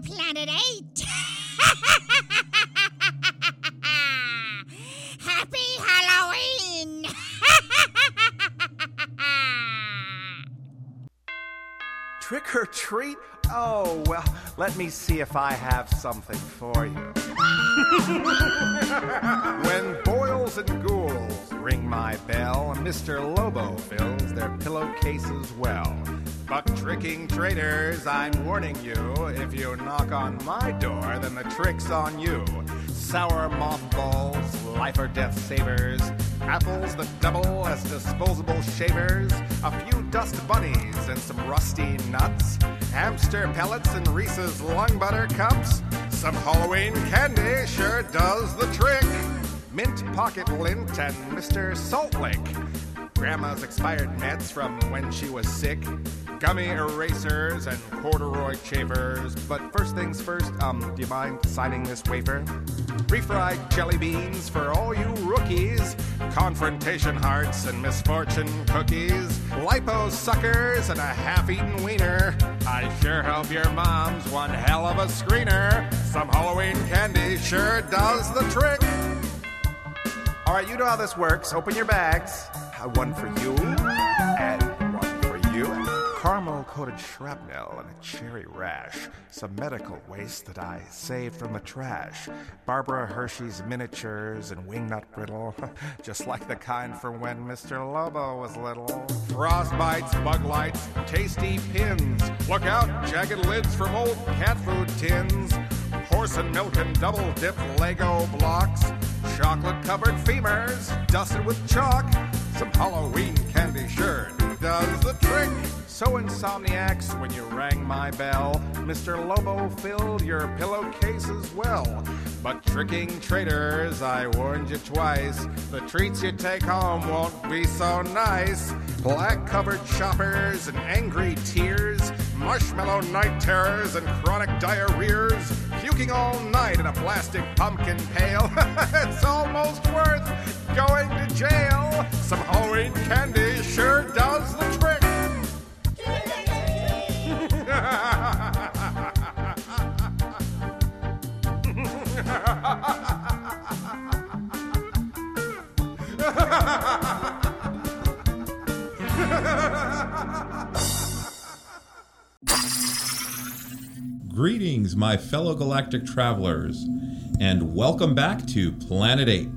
Planet 8. Happy Halloween! Trick or treat? Oh, well, let me see if I have something for you. when boils and ghouls ring my bell, Mr. Lobo fills their pillowcases well. Buck tricking traitors, I'm warning you. If you knock on my door, then the trick's on you. Sour mothballs, life or death savers, apples that double as disposable shavers, a few dust bunnies and some rusty nuts, hamster pellets and Reese's lung butter cups. Some Halloween candy sure does the trick. Mint pocket lint and Mr. Salt Lick. Grandma's expired meds from when she was sick. Gummy erasers and corduroy chafers. But first things first, um, do you mind signing this wafer? Refried jelly beans for all you rookies. Confrontation hearts and misfortune cookies. Lipo suckers and a half eaten wiener. I sure hope your mom's one hell of a screener. Some Halloween candy sure does the trick. All right, you know how this works. Open your bags. One for you, Caramel coated shrapnel and a cherry rash. Some medical waste that I saved from the trash. Barbara Hershey's miniatures and wingnut brittle. Just like the kind from when Mr. Lobo was little. Frostbites, bug lights, tasty pins. Look out, jagged lids from old cat food tins. Horse and milk and double dipped Lego blocks. Chocolate covered femurs dusted with chalk. Some Halloween So, insomniacs, when you rang my bell, Mr. Lobo filled your pillowcases well. But tricking traitors, I warned you twice. The treats you take home won't be so nice. Black covered shoppers and angry tears, marshmallow night terrors and chronic diarrheas, puking all night in a plastic pumpkin pail. it's almost worth going to jail. Some Halloween candy sure does the trick. Greetings, my fellow galactic travelers, and welcome back to Planet 8.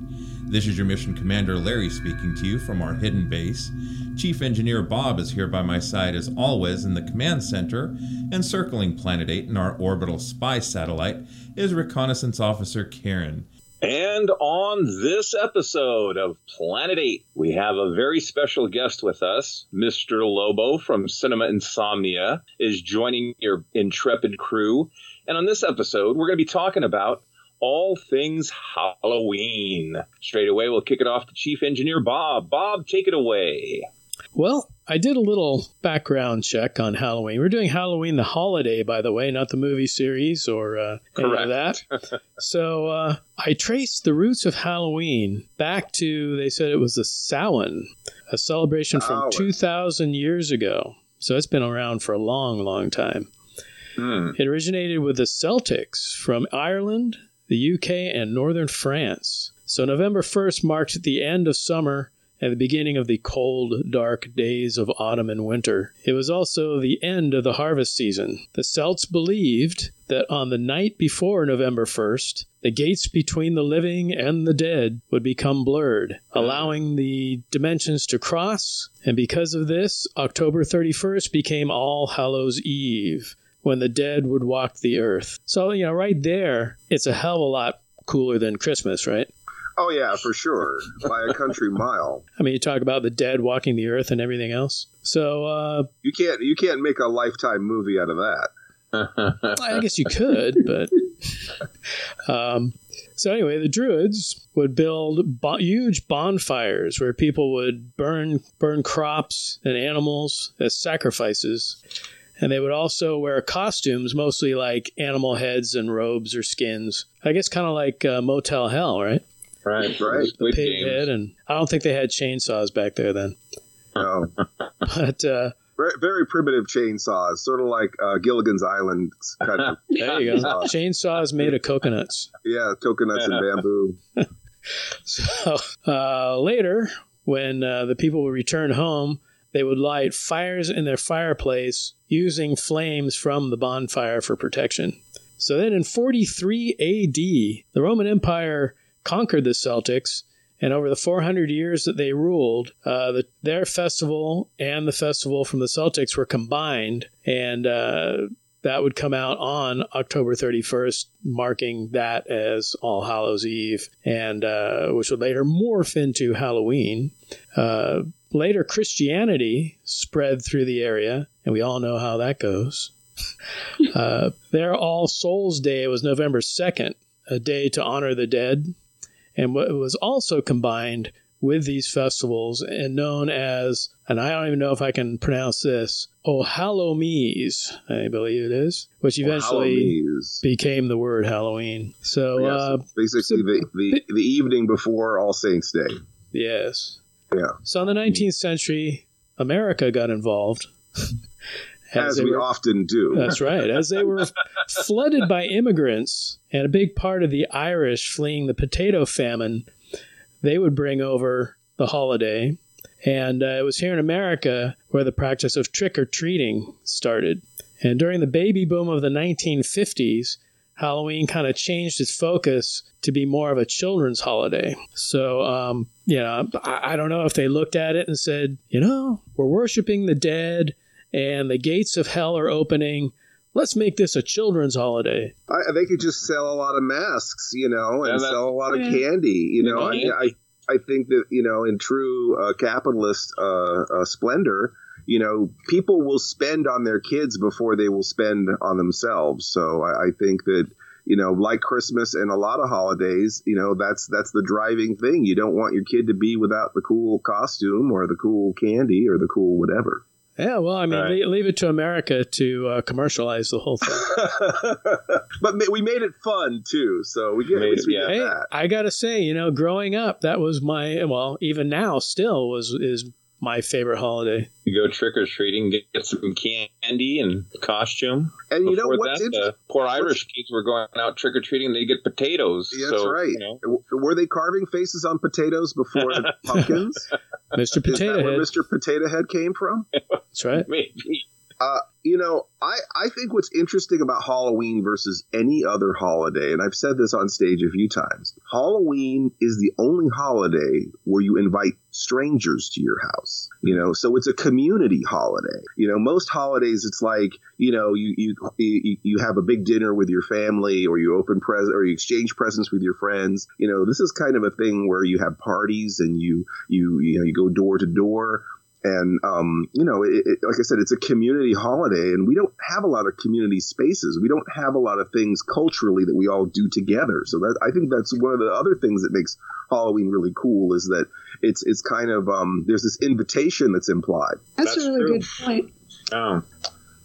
This is your mission commander Larry speaking to you from our hidden base. Chief Engineer Bob is here by my side as always in the command center, and circling Planet 8 in our orbital spy satellite is Reconnaissance Officer Karen. And on this episode of Planet 8, we have a very special guest with us. Mr. Lobo from Cinema Insomnia is joining your intrepid crew. And on this episode, we're going to be talking about all things Halloween. Straight away, we'll kick it off to Chief Engineer Bob. Bob, take it away. Well, I did a little background check on Halloween. We're doing Halloween the holiday, by the way, not the movie series or uh, any of that. so uh, I traced the roots of Halloween back to, they said it was the Samhain, a celebration from 2,000 years ago. So it's been around for a long, long time. It originated with the Celtics from Ireland, the UK, and northern France. So November 1st marked the end of summer and the beginning of the cold, dark days of autumn and winter. It was also the end of the harvest season. The Celts believed that on the night before November 1st, the gates between the living and the dead would become blurred, allowing the dimensions to cross, and because of this, October 31st became All Hallows Eve, when the dead would walk the earth. So, you know, right there, it's a hell of a lot cooler than Christmas, right? Oh yeah, for sure, by a country mile. I mean, you talk about the dead walking the earth and everything else. So uh, you can't you can't make a lifetime movie out of that. I guess you could, but um, so anyway, the Druids would build bo- huge bonfires where people would burn burn crops and animals as sacrifices, and they would also wear costumes, mostly like animal heads and robes or skins. I guess kind of like uh, Motel Hell, right? Right, right. The pig head, and I don't think they had chainsaws back there then. No, but. Uh, very, very primitive chainsaws, sort of like uh, Gilligan's Island kind of. there you go. Chainsaws made of coconuts. Yeah, coconuts and bamboo. so uh, later, when uh, the people would return home, they would light fires in their fireplace using flames from the bonfire for protection. So then in 43 AD, the Roman Empire conquered the Celtics and over the 400 years that they ruled, uh, the, their festival and the festival from the Celtics were combined, and uh, that would come out on October 31st, marking that as All Hallows Eve, and uh, which would later morph into Halloween. Uh, later, Christianity spread through the area, and we all know how that goes. Uh, their All Souls Day was November 2nd, a day to honor the dead and what was also combined with these festivals and known as, and I don't even know if I can pronounce this, Ohallowmees, I believe it is, which eventually became the word Halloween. So, yes, uh, basically so, the, the, the evening before All Saints Day. Yes. Yeah. So in the 19th century, America got involved. As, as we were, often do. That's right. As they were flooded by immigrants, and a big part of the Irish fleeing the potato famine, they would bring over the holiday. And uh, it was here in America where the practice of trick or treating started. And during the baby boom of the 1950s, Halloween kind of changed its focus to be more of a children's holiday. So, um, you know, I, I don't know if they looked at it and said, you know, we're worshiping the dead and the gates of hell are opening. Let's make this a children's holiday. I, they could just sell a lot of masks, you know, and Yeah, that- sell a lot of Yeah. candy. You know, I, I I think that you know, in true uh, capitalist uh, uh, splendor, you know, people will spend on their kids before they will spend on themselves. So I, I think that you know, like Christmas and a lot of holidays, you know, that's that's the driving thing. You don't want your kid to be without the cool costume or the cool candy or the cool whatever. Yeah, well, I mean, Right. le- leave it to America to uh, commercialize the whole thing. but we made it fun too, so we get Made it- yeah. hey. I gotta say, you know, growing up, that was my well, even now, still was is my favorite holiday. You go trick or treating, get, get some candy and costume. And you know Before what's that, interesting? the poor Irish kids were going out trick or treating. They get potatoes. Yeah, that's so, right. You know, Were they carving faces on potatoes before pumpkins? Mr. Is that Potato where Mr. Potato Head came from? That's right. maybe. Uh, you know, I, I think what's interesting about Halloween versus any other holiday, and I've said this on stage a few times, Halloween is the only holiday where you invite strangers to your house. You know, so it's a community holiday. You know, most holidays it's like, you know, you you you, you have a big dinner with your family or you open present or you exchange presents with your friends. You know, this is kind of a thing where you have parties and you you you know, you go door to door and um, you know, it, it, like I said, it's a community holiday, and we don't have a lot of community spaces. We don't have a lot of things culturally that we all do together. So that I think that's one of the other things that makes Halloween really cool is that it's it's kind of um, there's this invitation that's implied. That's, That's a really true. good point. Oh,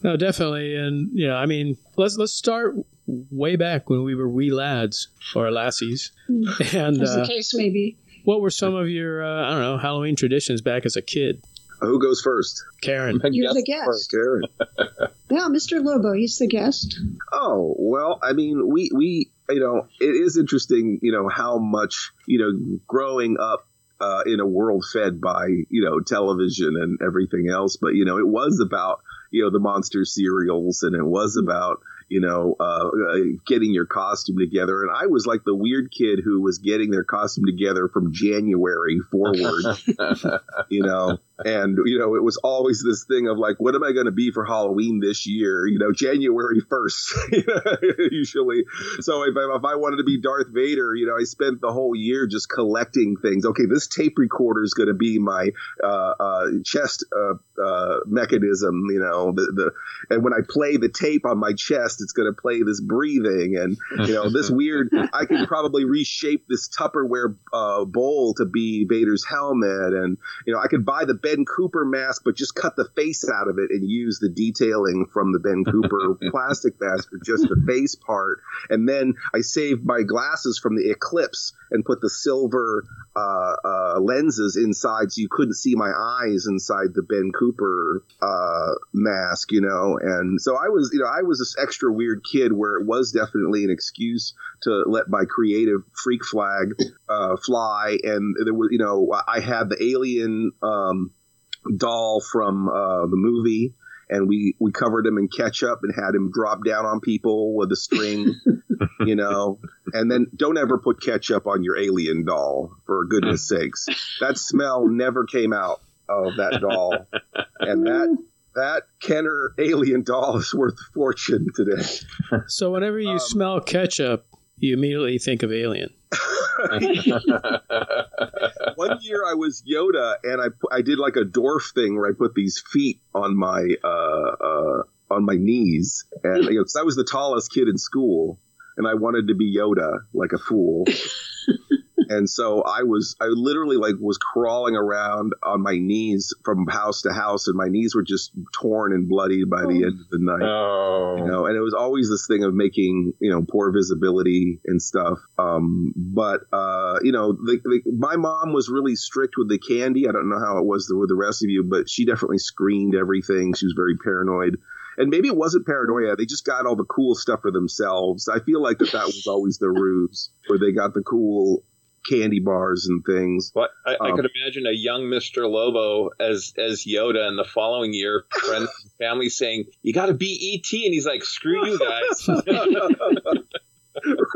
No, definitely, and you know, I mean, let's let's start way back when we were wee lads or lassies, and As uh, case may be. what were some of your uh, I don't know Halloween traditions back as a kid? Who goes first? Karen. You're the guess guest. Karen. Yeah, Mr. Lobo, he's the guest. Oh well, I mean, we we you know it is interesting, you know how much you know growing up uh, in a world fed by you know television and everything else, but you know it was about you know the monster cereals and it was about you know uh, uh, getting your costume together, and I was like the weird kid who was getting their costume together from January forward. you know and you know it was always this thing of like what am i going to be for halloween this year? You know january 1st usually. So if I, if I wanted to be darth vader you know i spent the whole year just collecting things. Okay this tape recorder is going to be my uh, uh, chest uh, uh, mechanism you know the, the and when i play the tape on my chest it's going to play this breathing and you know this weird i could probably reshape this tupperware uh, bowl to be vader's helmet and you know i could buy the Ben Cooper mask, but just cut the face out of it and use the detailing from the Ben Cooper plastic mask for just the face part. And then I saved my glasses from the Eclipse and put the silver uh, uh, lenses inside so you couldn't see my eyes inside the Ben Cooper uh, mask, you know. And so I was, you know, I was this extra weird kid where it was definitely an excuse to let my creative freak flag uh, fly. And there was, you know, I had the alien. Um, doll from uh, the movie, and we we covered him in ketchup and had him drop down on people with a string, you know. And then don't ever put ketchup on your alien doll, for goodness sakes. That smell never came out of that doll, and that that Kenner alien doll is worth a fortune today. So whenever you um, smell ketchup, you immediately think of Alien. One year I was Yoda, and I I did like a dwarf thing where I put these feet on my uh, uh, on my knees, and you know, cause I was the tallest kid in school, and I wanted to be Yoda like a fool and so I was I literally like was crawling around on my knees from house to house, and my knees were just torn and bloodied by the end of the night. Oh. You know, and it was always this thing of making you know poor visibility and stuff. Um, but uh, you know, the, the, my mom was really strict with the candy. I don't know how it was with the rest of you, but she definitely screened everything. She was very paranoid and maybe it wasn't paranoia. They just got all the cool stuff for themselves. I feel like that that was always the ruse, where they got the cool candy bars and things. Well, I, um, I could imagine a young Mr. Lobo as as Yoda, and the following year, friends and family saying, "You got to be ET," and he's like, "Screw you guys."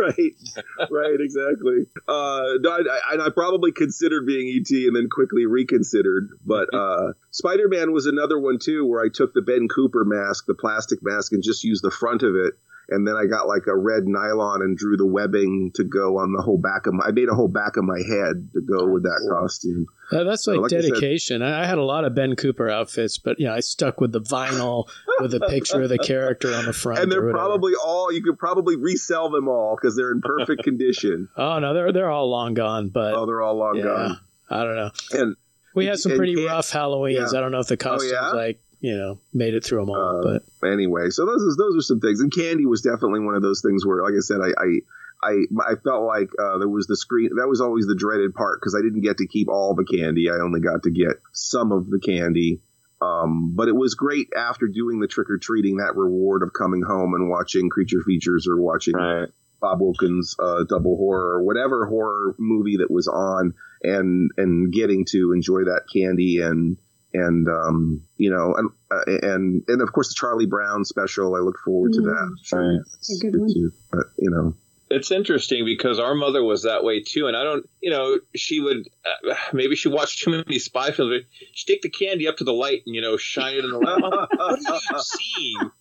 right, right, exactly. Uh, no, I, I, and I probably considered being ET and then quickly reconsidered. But uh, Spider Man was another one too, where I took the Ben Cooper mask, the plastic mask, and just used the front of it and then I got like a red nylon and drew the webbing to go on the whole back of my. I made a whole back of my head to go with that costume. Uh, that's like, so, like dedication. I, said, I, had a lot of Ben Cooper outfits, but you know, I stuck with the vinyl with a picture of the character on the front. And they're probably all you could probably resell them all because they're in perfect condition. Oh no, they're they're all long gone. But oh, they're all long yeah, gone. I don't know. And we had some pretty rough Halloweens. Yeah. I don't know if the costumes oh, yeah? like you know made it through them all. Uh, but anyway, so those are, those are some things. And candy was definitely one of those things where, like I said, I. I I, I felt like uh, there was the screen that was always the dreaded part because I didn't get to keep all the candy. I only got to get some of the candy. Um, but it was great after doing the trick or treating that reward of coming home and watching creature features or watching right. Bob Wilkins uh, double horror or whatever horror movie that was on and and getting to enjoy that candy and and um, you know, and, uh, and and of course the Charlie Brown special. I look forward to that. Sure, a good one. Too, but you know, it's interesting because our mother was that way too, and I don't, you know, she would uh, maybe she watched too many spy films. She'd take the candy up to the light and you know shine it in the light. what are you seeing?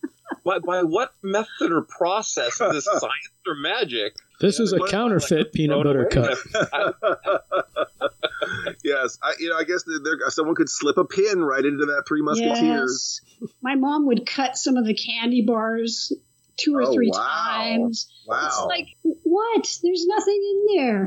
By, by what method or process is this science or magic? This is a counterfeit like, peanut butter cup. yes, I, you know, I guess there, someone could slip a pin right into that Three Musketeers. Yes. My mom would cut some of the candy bars two or oh, three wow. times. Wow. It's like, what? There's nothing in there.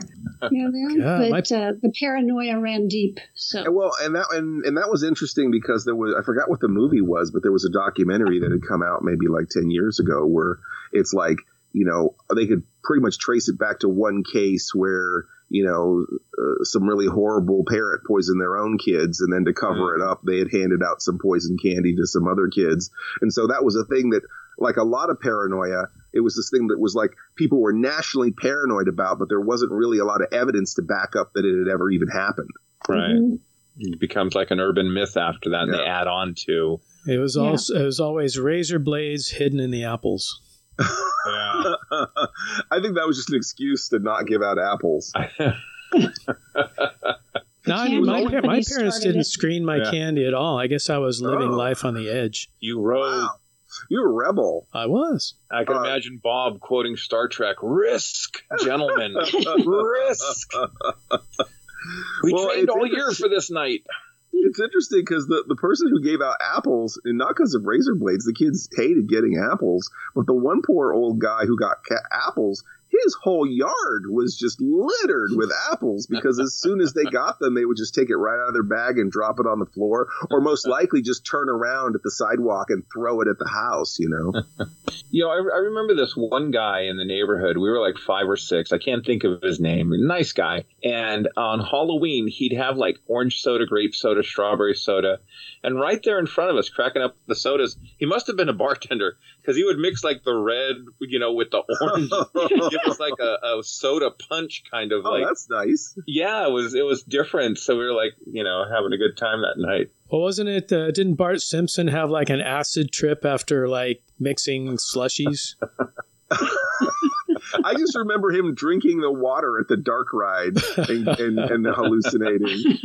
You know, God, but my... uh, the paranoia ran deep. So well, and that and, and that was interesting because there was I forgot what the movie was, but there was a documentary that had come out maybe like ten years ago where it's like you know they could pretty much trace it back to one case where you know, uh, some really horrible parent poisoned their own kids, and then to cover mm. it up, they had handed out some poison candy to some other kids, and so that was a thing that, like a lot of paranoia, it was this thing that was like people were nationally paranoid about, but there wasn't really a lot of evidence to back up that it had ever even happened. Right. Mm-hmm. It becomes like an urban myth after that, and yeah. they add on to. It was yeah. also it was always razor blades hidden in the apples yeah. I think that was just an excuse to not give out apples. No, I mean, my, my parents didn't it. screen my yeah. candy at all. I guess I was living oh. life on the edge. You rode. Wow. You're a rebel. I was. I can uh, imagine Bob quoting Star Trek: "Risk, gentlemen, risk." We well, trained all year for this night it's interesting because the, the person who gave out apples, and not because of razor blades, the kids hated getting apples, but the one poor old guy who got ca- apples, his whole yard was just littered with apples because as soon as they got them, they would just take it right out of their bag and drop it on the floor, or most likely just turn around at the sidewalk and throw it at the house, you know? you know, I, I remember this one guy in the neighborhood. We were like five or six. I can't think of his name. Nice guy. And on Halloween, he'd have like orange soda, grape soda, strawberry soda. And right there in front of us, cracking up the sodas, he must have been a bartender because he would mix like the red, you know, with the orange, give us like a, a, soda punch kind of oh, like. that's nice. Yeah, it was it was different. So we were like, you know, having a good time that night. Well, wasn't it? Uh, didn't Bart Simpson have like an acid trip after like mixing slushies? I just remember him drinking the water at the dark ride and, and, and hallucinating,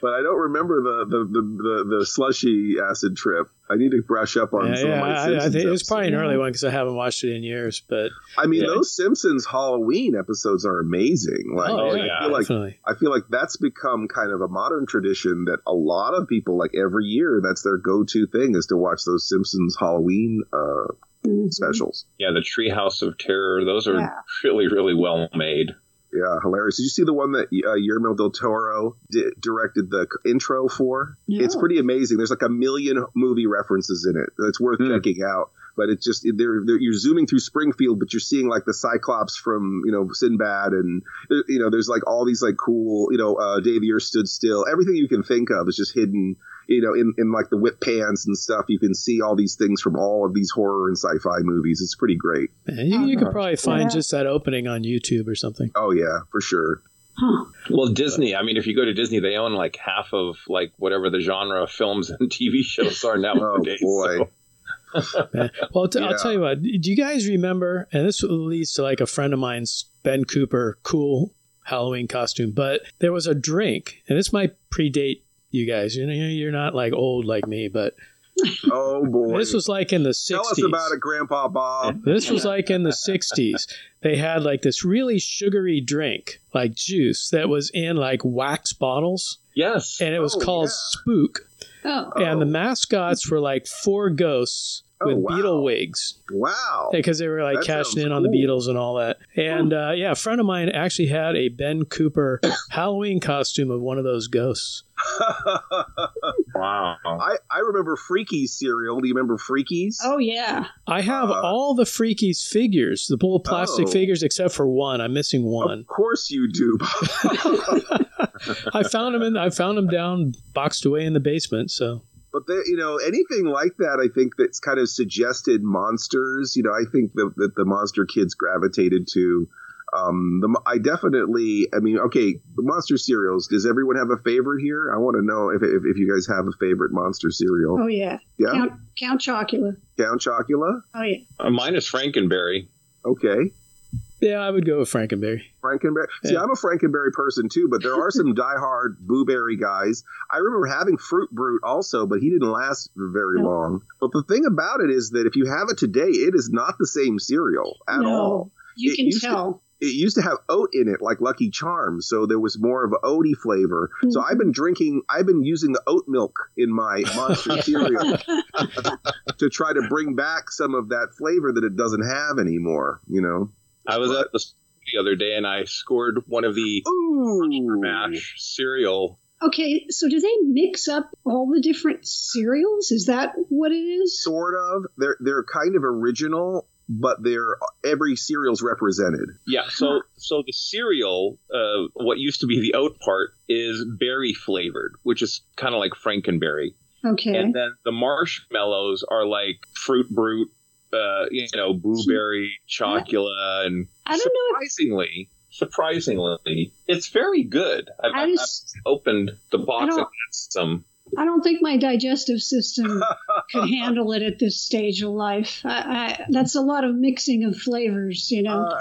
but I don't remember the the, the, the, the slushy acid trip. I need to brush up on yeah, some yeah, of my I, Simpsons. I think it was probably an early one because I haven't watched it in years. But I mean, yeah. those Simpsons Halloween episodes are amazing. Like, oh, yeah, I feel like definitely. I feel like that's become kind of a modern tradition that a lot of people like every year. That's their go-to thing is to watch those Simpsons Halloween uh, mm-hmm. specials. Yeah, the Treehouse of Terror. Those are yeah. really, really well made. Yeah, hilarious. Did you see the one that uh, Guillermo del Toro di- directed the intro for? Yeah. It's pretty amazing. There's like a million movie references in it. It's worth mm. checking out. But it's just they're, they're, you're zooming through Springfield, but you're seeing like the Cyclops from you know Sinbad, and you know there's like all these like cool you know uh, Day the Earth Stood Still. Everything you can think of is just hidden you know, in, in like the whip pans and stuff, you can see all these things from all of these horror and sci-fi movies. It's pretty great. Yeah, you, you could probably find yeah. just that opening on YouTube or something. Oh yeah, for sure. Well, Disney. I mean, if you go to Disney, they own like half of like whatever the genre of films and TV shows are nowadays. oh boy. So. well, t- yeah. I'll tell you what. Do you guys remember? And this leads to like a friend of mine's Ben Cooper cool Halloween costume, but there was a drink, and this might predate you guys. You know, you're not like old like me, but oh boy, this was like in the 60s. Tell us about it, Grandpa Bob. This was like in the 60s. They had like this really sugary drink, like juice, that was in like wax bottles. Yes, and it was oh, called yeah. Spook. Oh. And the oh. mascots were like four ghosts oh, with wow. Beatle wigs. Wow. Because they were like that cashing in cool. on the Beatles and all that. And uh, yeah, a friend of mine actually had a Ben Cooper Halloween costume of one of those ghosts. wow. I, I remember Freakies cereal. Do you remember Freakies? Oh, yeah. I have uh, all the Freakies figures, the little plastic oh. figures, except for one. I'm missing one. Of course you do. I found them in. I found them down boxed away in the basement. So but they, you know, anything like that, I think that's kind of suggested monsters. You know, I think that, that the monster kids gravitated to. Um, the, I definitely, I mean, okay, the monster cereals. Does everyone have a favorite here? I want to know if, if, if you guys have a favorite monster cereal. Oh yeah, yeah. Count, Count Chocula. Count Chocula. Oh yeah. Uh, mine is Frankenberry. Okay. Yeah, I would go with Frankenberry. Frankenberry. See, I'm a Frankenberry person too, but there are some diehard Boo Berry guys. I remember having Fruit Brute also, but he didn't last very no. long. But the thing about it is that if you have it today, it is not the same cereal at no, all. You it can tell. To, it used to have oat in it, like Lucky Charms, so there was more of an oaty flavor. Mm-hmm. So I've been drinking, I've been using the oat milk in my monster cereal to try to bring back some of that flavor that it doesn't have anymore. You know. I was at the the other day and I scored one of the Monster Mash cereal. Okay, so do they mix up all the different cereals? Is that what it is? Sort of. They're they're kind of original, but they're every cereal's represented. Yeah. So so the cereal, uh, what used to be the oat part, is berry flavored, which is kind of like Frankenberry. Okay. And then the marshmallows are like Fruit Brute uh, you know, Boo Berry chocula, and I don't surprisingly, know if... surprisingly, it's very good. I've, I've, opened the box and some I don't think my digestive system could handle it at this stage of life. I, I, that's a lot of mixing of flavors, you know. Uh,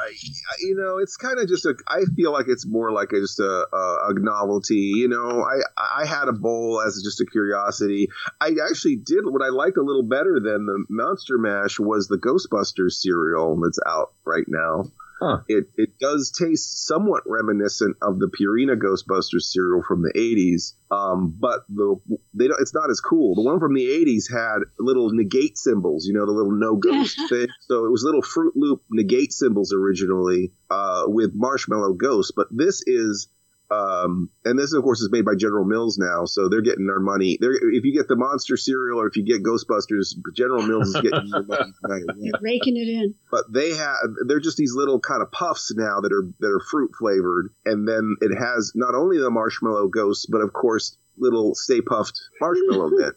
you know, it's kind of just a. I feel like it's more like a, just a, a, a, novelty. You know, I I had a bowl as just a curiosity. I actually did what I liked a little better than the Monster Mash was the Ghostbusters cereal that's out right now. Huh. It it does taste somewhat reminiscent of the Purina Ghostbusters cereal from the 80s, um, but the they don't, it's not as cool. The one from the 80s had little negate symbols, you know, the little no ghost thing. So it was little Fruit Loop negate symbols originally uh, with marshmallow ghosts, but this is um, and this, of course, is made by General Mills now, so they're getting their money. They're, if you get the Monster cereal or if you get Ghostbusters, General Mills is getting your money. They're raking it in. But they have they're just these little kind of puffs now that are that are fruit flavored, and then it has not only the marshmallow ghosts, but of course little Stay Puft marshmallow bit.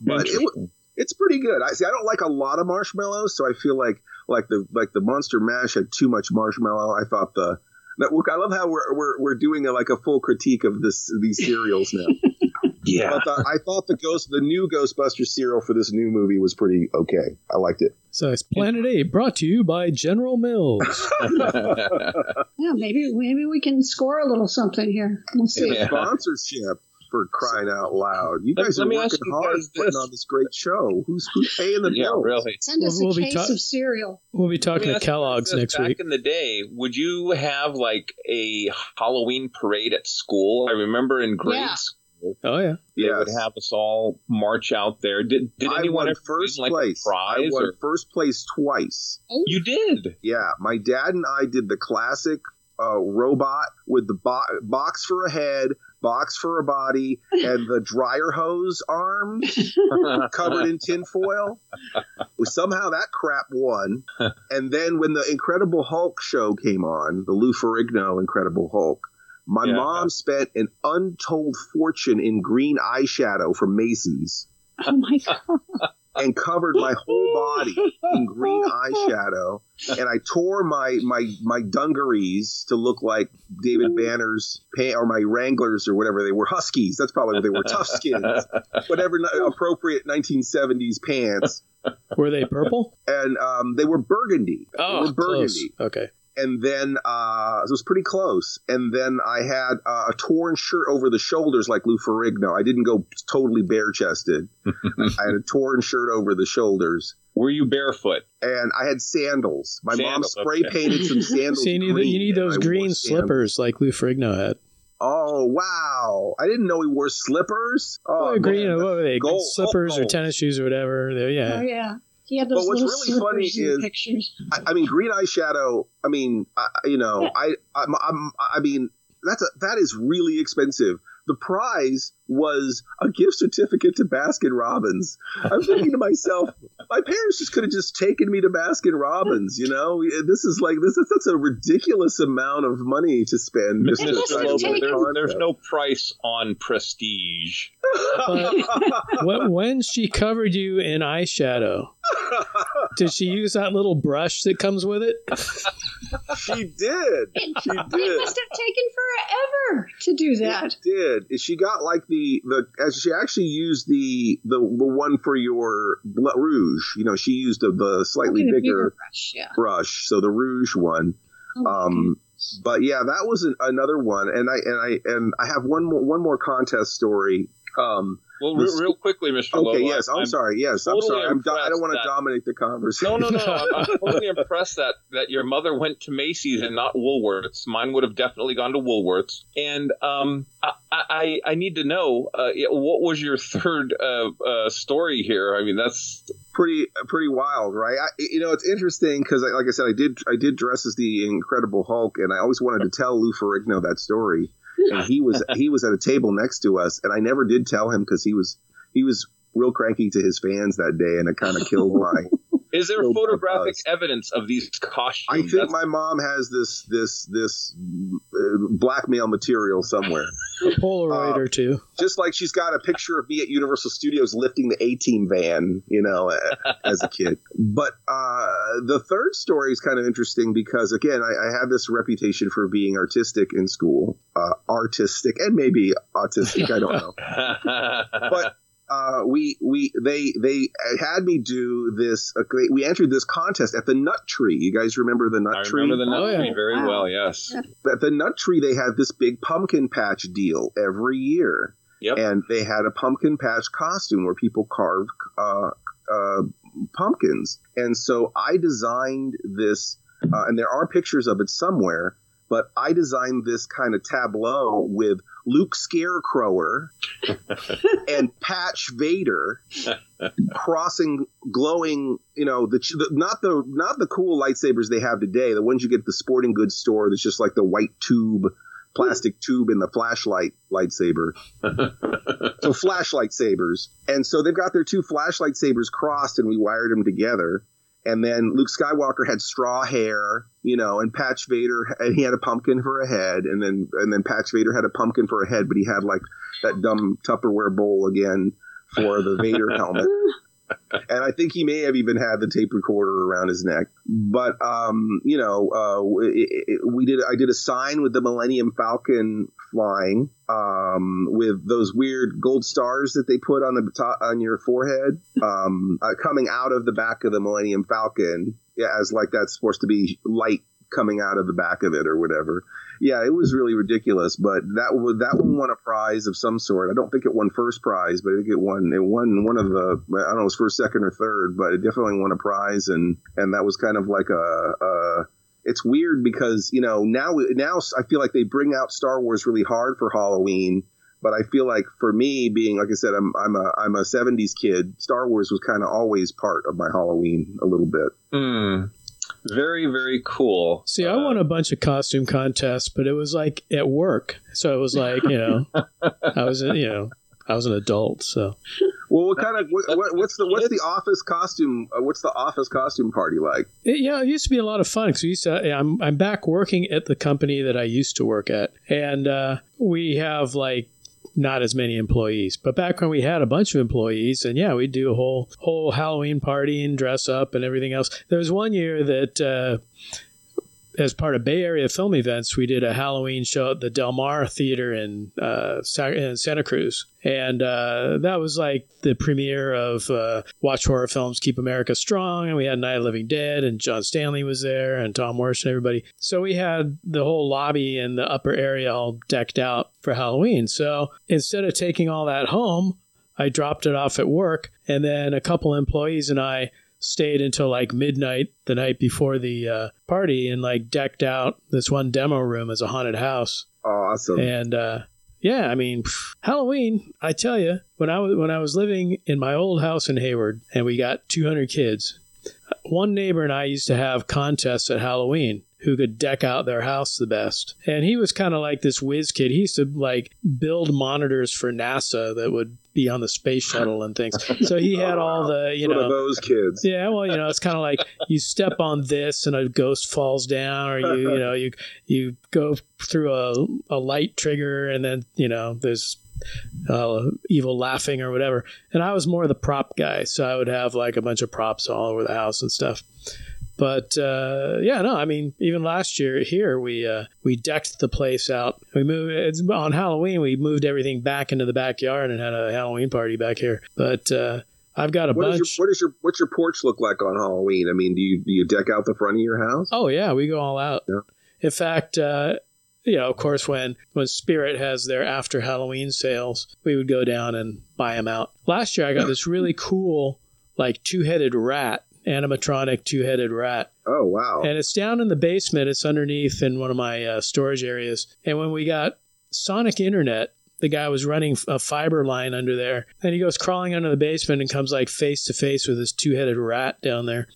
But it, it's pretty good. I see. I don't like a lot of marshmallows, so I feel like like the like the Monster Mash had too much marshmallow. I thought the I love how we're we're, we're doing a, like a full critique of this these serials now. yeah, but the, I thought the ghost the new Ghostbuster serial for this new movie was pretty okay. I liked it. So it's Planet Eight, brought to you by General Mills. yeah, maybe maybe we can score a little something here. We'll see. Yeah. Sponsorship for crying out loud. You guys let, are let working hard putting this. on this great show. Who's who's paying the yeah. Really? Send us we'll, a we'll case ta- of cereal. We'll be talking to Kellogg's next back week. Back in the day, would you have like a Halloween parade at school? I remember in grade yeah. school. Oh yeah, they yes. would have us all march out there. Did did I anyone won first like place? prize I won or? first place twice. You did? Yeah, my dad and I did the classic uh, robot with the bo- box for a head, box for a body, and the dryer hose arms covered in tinfoil. Somehow that crap won. And then when the Incredible Hulk show came on, the Lou Ferrigno Incredible Hulk, my yeah. mom spent an untold fortune in green eyeshadow from Macy's. Oh my god and covered my whole body in green eyeshadow. And I tore my my my dungarees to look like David Banner's pant or my Wranglers or whatever they were. Huskies. That's probably what they were. Tough skins. Whatever appropriate 1970s pants. Were they purple? And um, they were burgundy. Oh, were burgundy. Close. Okay and then uh, it was pretty close. And then I had uh, a torn shirt over the shoulders like Lou Ferrigno. I didn't go totally bare chested. I had a torn shirt over the shoulders. Were you barefoot? And I had sandals. My sandals, mom spray okay. painted some sandals. so you need, green, you need those green slippers like Lou Ferrigno had. Oh wow! I didn't know he wore slippers. Oh, well, green, what were they? Gold, slippers or tennis shoes or whatever. They're, yeah. Oh yeah. He had those but what's really funny is, pictures. I, I, mean, green eyeshadow. I mean, I, you know, yeah. I, I'm, I'm, I mean, that's a, that is really expensive. The prize was a gift certificate to Baskin Robbins. I'm thinking to myself, my parents just could have just taken me to Baskin Robbins. You know, eh, this is like this is that's a ridiculous amount of money to spend. Mr. there's, there's no price on prestige. When, when she covered you in eyeshadow, did she use that little brush that comes with it? she did. She did. It must have taken forever to do that. It did. She got like the the as she actually used the the the one for your rouge. You know, she used a, the slightly okay, bigger, bigger, brush, yeah. brush, so the rouge one. Oh, um, but yeah, that was an, another one, and I and I and I have one more one more contest story. Um, well, real quickly, Mr. Okay, Lobo, yes, I'm, I'm, sorry. Yes, totally I'm sorry. I'm do- I don't want to dominate the conversation. No, no, no. I'm, I'm totally impressed that that your mother went to Macy's and not Woolworths. Mine would have definitely gone to Woolworths. And um, I, I, I need to know uh, what was your third uh, uh, story here. I mean, that's pretty pretty wild, right? I, you know, it's interesting because, like I said, I did I did dress as the Incredible Hulk, and I always wanted to tell Lou Ferrigno that story and he was he was at a table next to us, and I never did tell him because he was he was real cranky to his fans that day, and it kind of killed my. Is there photographic evidence of these costumes? I think That's... my mom has this this this uh, blackmail material somewhere. A Polaroid uh, or two. Just like she's got a picture of me at Universal Studios lifting the A Team van, you know, as a kid. But uh, the third story is kind of interesting because, again, I, I had this reputation for being artistic in school, uh, artistic and maybe autistic. I don't know. but uh, we we they they had me do this. Uh, we entered this contest at the Nut Tree. You guys remember the Nut I Tree? I remember the Nut oh, Tree very wow. well. Yes. At the Nut Tree, they had this big pumpkin patch deal every year. Yep. And they had a pumpkin patch costume where people carved uh, uh, pumpkins. And so I designed this, uh, and there are pictures of it somewhere. But I designed this kind of tableau with Luke Scarecrower and Patch Vader crossing glowing, you know, the, the, not the not the cool lightsabers they have today, the ones you get at the sporting goods store that's just like the white tube plastic tube in the flashlight lightsaber. so flashlight sabers. And so they've got their two flashlight sabers crossed and we wired them together. And then Luke Skywalker had straw hair, you know, and Patch Vader, and he had a pumpkin for a head, and then and then Patch Vader had a pumpkin for a head, but he had like that dumb Tupperware bowl again for the Vader helmet. and I think he may have even had the tape recorder around his neck. But um, you know, uh, it, it, we did. I did a sign with the Millennium Falcon flying, um, with those weird gold stars that they put on the top on your forehead, um, uh, coming out of the back of the Millennium Falcon, as like that's supposed to be light coming out of the back of it or whatever yeah, it was really ridiculous. But that that one won a prize of some sort. I don't think it won first prize, but I think it won it won one of the I don't know, it was first, second, or third, but it definitely won a prize, and and that was kind of like a. a it's weird because you know now now I feel like they bring out Star Wars really hard for Halloween, but I feel like for me being like I said I'm I'm a I'm a 70s kid. Star Wars was kind of always part of my Halloween a little bit. Mm very very cool. See, I won a bunch of costume contests, but it was like at work, so it was like you know, I was you know, I was an adult, so. Well, what kind of what, what's the what's the office costume? Uh, what's the office costume party like? It, yeah, it used to be a lot of fun because we used to. I'm I'm back working at the company that I used to work at, and uh, we have like not as many employees. But back when we had a bunch of employees, and yeah, we'd do a whole whole Halloween party and dress up and everything else. There was one year that. Uh, as part of Bay Area film events, we did a Halloween show at the Del Mar Theater in, uh, in Santa Cruz. And uh, that was like the premiere of uh, Watch Horror Films Keep America Strong. And we had Night of Living Dead, and John Stanley was there, and Tom Morris and everybody. So we had the whole lobby and the upper area all decked out for Halloween. So instead of taking all that home, I dropped it off at work. And then a couple employees and I stayed until like midnight the night before the uh, party and like decked out this one demo room as a haunted house. Awesome. And uh, yeah, I mean, pff, Halloween. I tell you, when I was when I was living in my old house in Hayward, and we got 200 kids, one neighbor and I used to have contests at Halloween who could deck out their house the best. And he was kind of like this whiz kid. He used to like build monitors for NASA that would be on the space shuttle and things. So he had all the, you know, those kids. Yeah, well, you know, it's kind of like you step on this and a ghost falls down, or you, you know, you you go through a, a light trigger and then you know there's uh, evil laughing or whatever. And I was more the prop guy, so I would have like a bunch of props all over the house and stuff. But uh, yeah, no, I mean, even last year here we uh, we decked the place out. We moved it's on Halloween. We moved everything back into the backyard and had a Halloween party back here. But uh, I've got a what bunch. Is your, what is your what's your porch look like on Halloween? I mean, do you do you deck out the front of your house? Oh yeah, we go all out. Yeah. In fact, uh, you know, of course, when when Spirit has their after Halloween sales, we would go down and buy them out. Last year, I got this really cool like two headed rat animatronic two headed rat. Oh, wow. And it's down in the basement. It's underneath in one of my uh, storage areas. And when we got Sonic Internet, the guy was running a fiber line under there. And he goes crawling under the basement and comes like face to face with this two headed rat down there.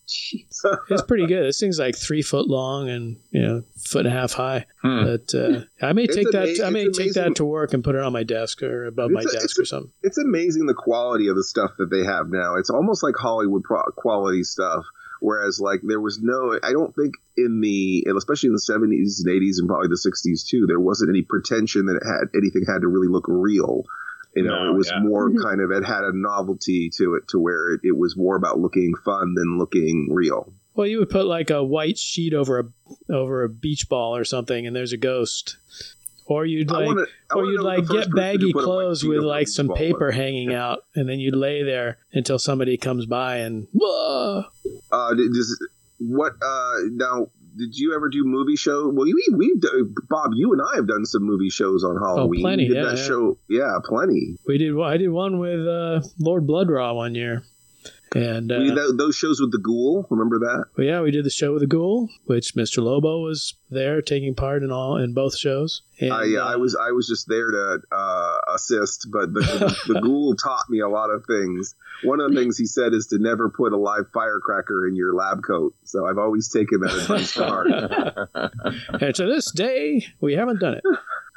it's pretty good. This thing's like three foot long and you know foot and a half high. Hmm. But uh, I may take that. I may take that to work and put it on my desk or above it's my a, desk or something. It's amazing the quality of the stuff that they have now. It's almost like Hollywood pro- quality stuff Whereas like there was no, I don't think in the, especially in the 70s and 80s and probably the 60s too, there wasn't any pretension that it had anything had to really look real. You know, No, it was yeah. more Mhm. kind of it had a novelty to it, to where it, it was more about looking fun than looking real. Well, you would put like a white sheet over a over a beach ball or something, and there's a ghost. Or you'd like, wanna- or you'd like get baggy put a white clothes with like some paper hanging out, and then you'd lay there until somebody comes by and. Whoa! Uh, what? Uh, now, did you ever do movie show? Well, we we've Bob, you and I have done some movie shows on Halloween. Oh, plenty, did yeah, that yeah. show, yeah, plenty. We did. I did one with uh, Lord Blood-Rah one year, and uh, we that, those shows with the Ghoul. Remember that? well, yeah, we did the show with the Ghoul, which Mr. Lobo was there taking part in all in both shows. And, I, yeah, I uh, was I was just there to uh, assist, but the, the, the Ghoul taught me a lot of things. One of the things he said is to never put a live firecracker in your lab coat. So I've always taken that advice to heart. and to this day, we haven't done it.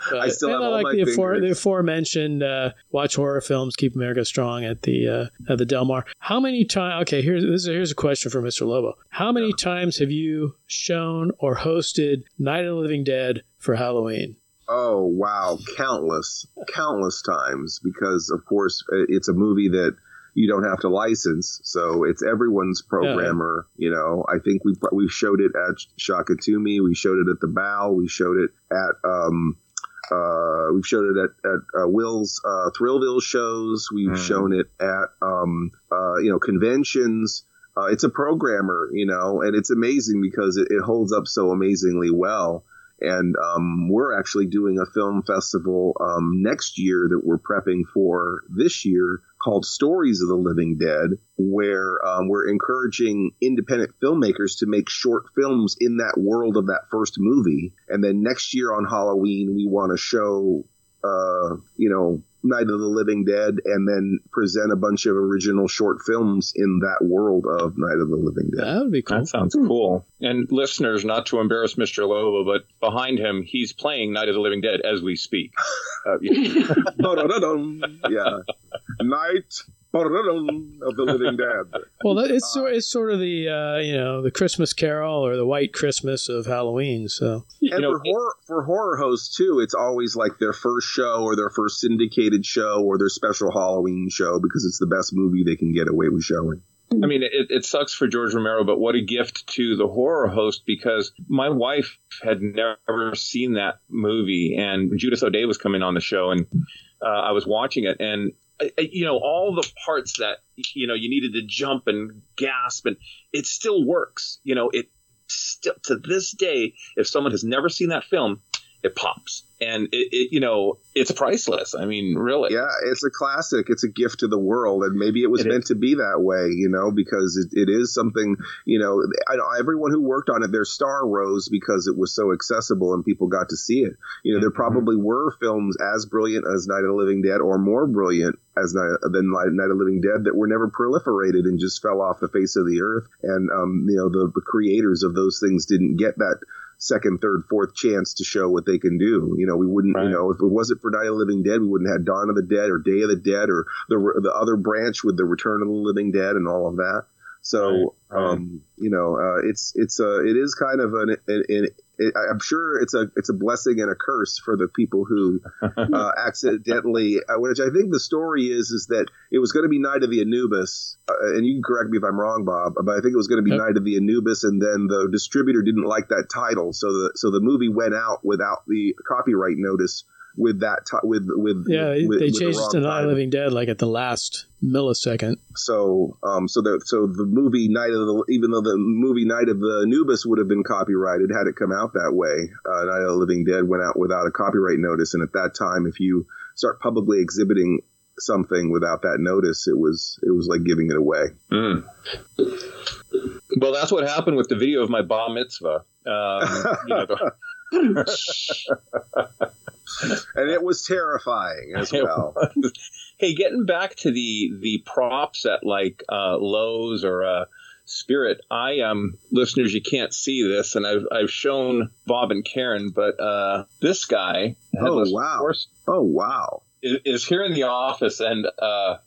But, I still have all like my the, afore, the aforementioned uh, watch horror films, keep America strong at the uh, at the Del Mar. How many times? Okay, here's this is, here's a question for Mr. Lobo. How many times have you shown or hosted Night of the Living Dead for Halloween? Oh wow, countless, countless times because of course it's a movie that you don't have to license, so it's everyone's programmer. You know, I think we we showed it at Shakatumi, we showed it at the Bow, we showed it at um, uh, we've shown it at, at uh, Will's uh, Thrillville shows. We've Mm. shown it at um, uh, you know conventions. Uh, it's a programmer, you know, and it's amazing because it, it holds up so amazingly well. And um, we're actually doing a film festival um, next year that we're prepping for this year called Stories of the Living Dead, where um, we're encouraging independent filmmakers to make short films in that world of that first movie. And then next year on Halloween, we want to show, uh, you know, Night of the Living Dead and then present a bunch of original short films in that world of Night of the Living Dead. That would be cool. That sounds cool. And listeners, not to embarrass Mr. Lobo, but behind him, he's playing Night of the Living Dead as we speak. Uh, yeah. Yeah. Night of the Living Dead. Well, that- it's sort it's sort of the uh, you know the Christmas Carol or the White Christmas of Halloween. So and for horror for horror hosts too, it's always like their first show or their first syndicated show or their special Halloween show because it's the best movie they can get away with showing. I mean, it, it sucks for George Romero, but what a gift to the horror host because my wife had never seen that movie, and Judith O'Dea was coming on the show, and uh, I was watching it, and I- I- you know all the parts that you know you needed to jump and gasp, and it still works. You know, it still to this day, if someone has never seen that film, it pops, and it, it you know it's priceless. I mean, really. Yeah, it's a classic. It's a gift to the world, and maybe it was It meant to be that way, you know, because it, it is something, you know. I everyone who worked on it, their star rose because it was so accessible and people got to see it. You know, there probably were films as brilliant as Night of the Living Dead, or more brilliant as Night, than Night Night of the Living Dead, that were never proliferated and just fell off the face of the earth. And um, you know, the, the creators of those things didn't get that second, third, fourth chance to show what they can do. You know, we wouldn't, you know, if it wasn't for Night of the Living Dead, we wouldn't have Dawn of the Dead or Day of the Dead or the the other branch with the Return of the Living Dead and all of that. So, um, you know, uh, it's it's uh, it is kind of an, an, an it, I'm sure it's a it's a blessing and a curse for the people who uh, accidentally. Uh, which I think the story is is that it was going to be Night of the Anubis, uh, and you can correct me if I'm wrong, Bob, but I think it was going to be Night of the Anubis, and then the distributor didn't like that title, so the so the movie went out without the copyright notice with that ti- with with yeah, with, with they the changed it to Night of the Living Dead like at the last millisecond. So, um, so the so the movie Night of the even though the movie Night of the Anubis would have been copyrighted had it come out that way, uh, Night of the Living Dead went out without a copyright notice, and at that time, if you start publicly exhibiting something without that notice, it was it was like giving it away. Mm. Well, that's what happened with the video of my bar mitzvah. Um, you know, the- and it was terrifying as well. hey, getting back to the the props at like uh, Lowe's or uh, Spirit, I um listeners, you can't see this, and I've I've shown Bob and Karen, but uh, this guy, Oh wow! Horse, Oh wow! is, is here in the office, and uh,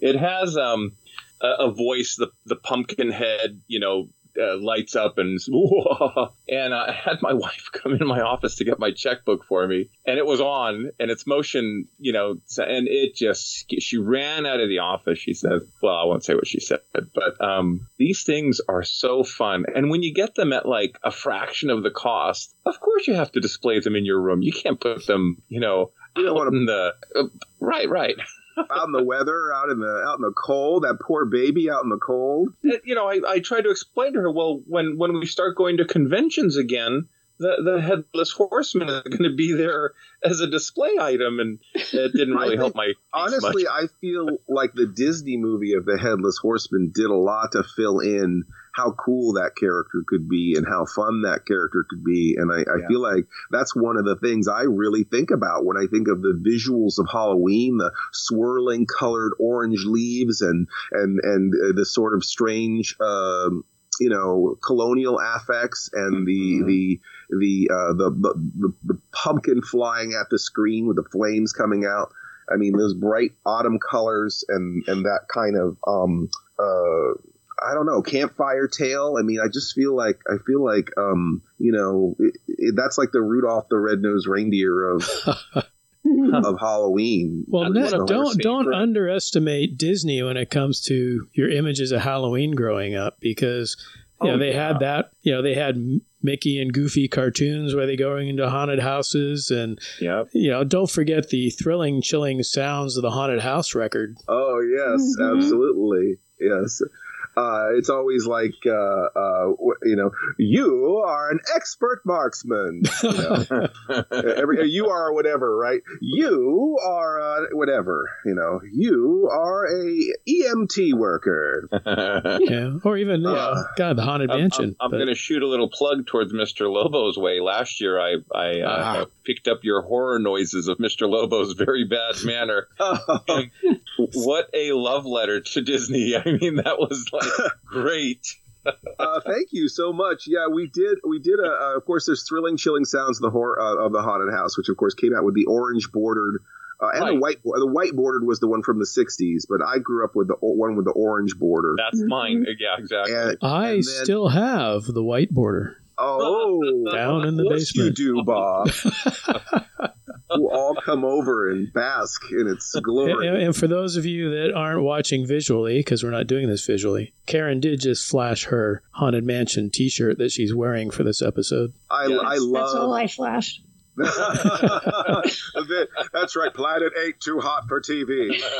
it has um a, a voice, the the pumpkin head, you know, uh, lights up and and I had my wife come in my office to get my checkbook for me, and it was on and it's motion, you know, and it just she ran out of the office. She said, "Well, I won't say what she said, but um, these things are so fun, and when you get them at like a fraction of the cost, of course you have to display them in your room. You can't put them, you know." You don't want them the uh, right, right out in the weather, out in the out in the cold. That poor baby out in the cold. Uh, you know, I, I tried to explain to her. Well, when when we start going to conventions again, the the headless horseman is going to be there as a display item, and it didn't really help my. Honestly, much. I feel like the Disney movie of the headless horseman did a lot to fill in how cool that character could be and how fun that character could be. And I, I yeah. feel like that's one of the things I really think about when I think of the visuals of Halloween, the swirling colored orange leaves and and and uh, the sort of strange. Um, you know colonial affects and the mm-hmm. the the, uh, the, the the the pumpkin flying at the screen with the flames coming out. I mean, those bright autumn colors and and that kind of um, uh, I don't know, campfire tale. I mean, I just feel like I feel like um, you know, it, it, that's like the Rudolph the Red-Nosed Reindeer of of Halloween. Well, no, don't don't underestimate Disney when it comes to your images of Halloween growing up because you oh, know they yeah. had that, you know, they had Mickey and Goofy cartoons where they going into haunted houses and yep. you know, don't forget the thrilling chilling sounds of the haunted house record. Oh, yes, mm-hmm. absolutely. Yes. Uh, it's always like, uh, uh, you know, you are an expert marksman. You, know? Every, you are whatever, right? You are uh, whatever. You know, you are a EMT worker. yeah, or even uh, God, the haunted mansion. I'm, I'm, I'm going to shoot a little plug towards Mr. Lobo's way. Last year, I I uh, ah. picked up your horror noises of Mr. Lobo's very bad manner. what a love letter to Disney! I mean, that was like great. uh, thank you so much. Yeah, we did. We did. A, uh, of course, there's thrilling, chilling sounds of the horror uh, of the haunted house, which of course came out with the orange bordered. Uh, and right. the white, the white bordered was the one from the '60s, but I grew up with the one with the orange border. That's mm-hmm. mine. Yeah, exactly. And, I and then, still have the white border. Oh, down in the basement. You do, Bob. who all come over and bask in its glory. And, and for those of you that aren't watching visually, because we're not doing this visually, Karen did just flash her Haunted Mansion T-shirt that she's wearing for this episode. I, yes, I love. That's all I flashed. That's right. Planet Eight too hot for TV.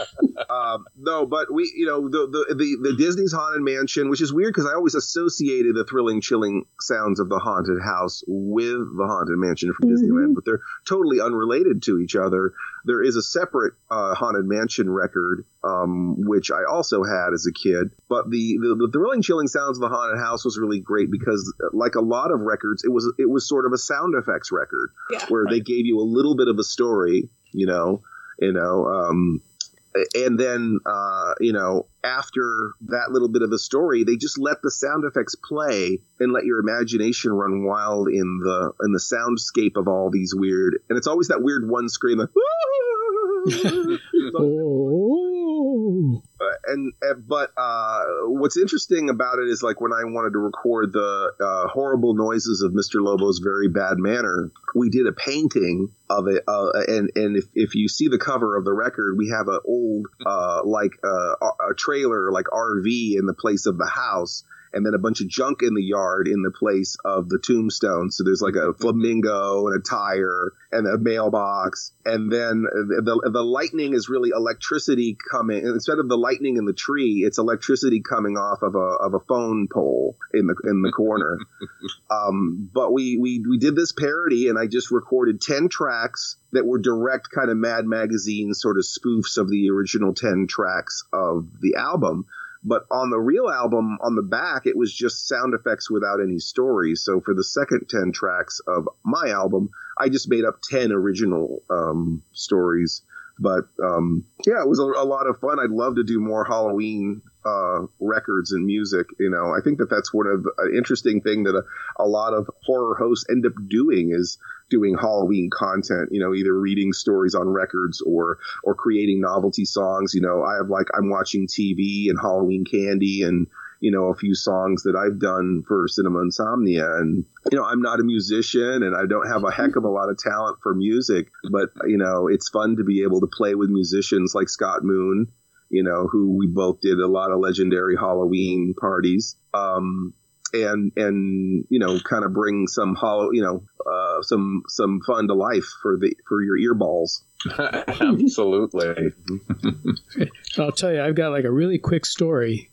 Um, no, but we, you know, the, the the the Disney's Haunted Mansion, which is weird because I always associated the thrilling, chilling sounds of the haunted house with the haunted mansion from mm-hmm. Disneyland, but they're totally unrelated to each other. There is a separate uh, haunted mansion record, um, which I also had as a kid. But the, the the thrilling, chilling sounds of the haunted house was really great because, like a lot of records, it was it was sort of a sound effects record. Yeah where right. they gave you a little bit of a story, you know, you know, um, and then uh, you know after that little bit of a story, they just let the sound effects play and let your imagination run wild in the in the soundscape of all these weird. And it's always that weird one scream. Like, Uh, and, uh, but uh, what's interesting about it is like when I wanted to record the uh, horrible noises of Mr. Lobo's very bad manner, we did a painting of it. Uh, and and if, if you see the cover of the record, we have an old uh, like a trailer like RV in the place of the house and then a bunch of junk in the yard in the place of the tombstone. So there's like a flamingo and a tire and a mailbox, and then the the lightning is really electricity coming instead of the lightning in the tree, it's electricity coming off of a of a phone pole in the in the corner. um, but we we we did this parody, and I just recorded ten tracks that were direct kind of Mad Magazine sort of spoofs of the original 10 tracks of the album. But on the real album, on the back, it was just sound effects without any stories. So for the second 10 tracks of my album, I just made up 10 original um, stories But um, yeah, it was a, a, lot of fun. I'd love to do more Halloween uh, records and music. You know, I think that that's one of an interesting thing that a, a lot of horror hosts end up doing is doing Halloween content. You know, either reading stories on records or or creating novelty songs. You know, I have like I'm watching TV and Halloween Candy and you know, a few songs that I've done for Cinema Insomnia. And, you know, I'm not a musician and I don't have a heck of a lot of talent for music, but, you know, it's fun to be able to play with musicians like Scott Moon, you know, who we both did a lot of legendary Halloween parties. Um, and and you know kind of bring some hollow you know uh, some some fun to life for the for your earballs absolutely i'll tell you i've got like a really quick story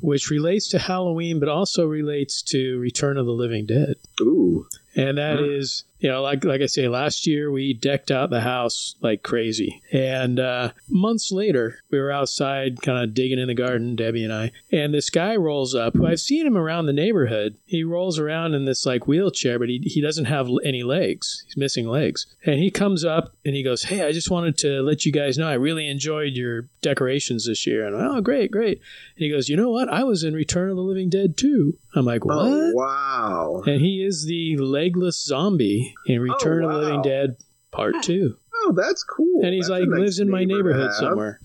which relates to Halloween, but also relates to Return of the Living Dead. Ooh. And that mm. is you know, like like I say, last year we decked out the house like crazy, and uh, months later we were outside, kind of digging in the garden, Debbie and I, and this guy rolls up. Who I've seen him around the neighborhood. He rolls around in this like wheelchair, but he he doesn't have any legs. He's missing legs, and he comes up and he goes, "Hey, I just wanted to let you guys know I really enjoyed your decorations this year." And I'm, oh, great, great. And he goes, "You know what? I was in Return of the Living Dead too." I'm like, "What?" Oh, wow. And he is the legless zombie in Return oh, wow. of the Living Dead Part Two. Oh, that's cool. And he's that's like nice lives in my neighborhood somewhere.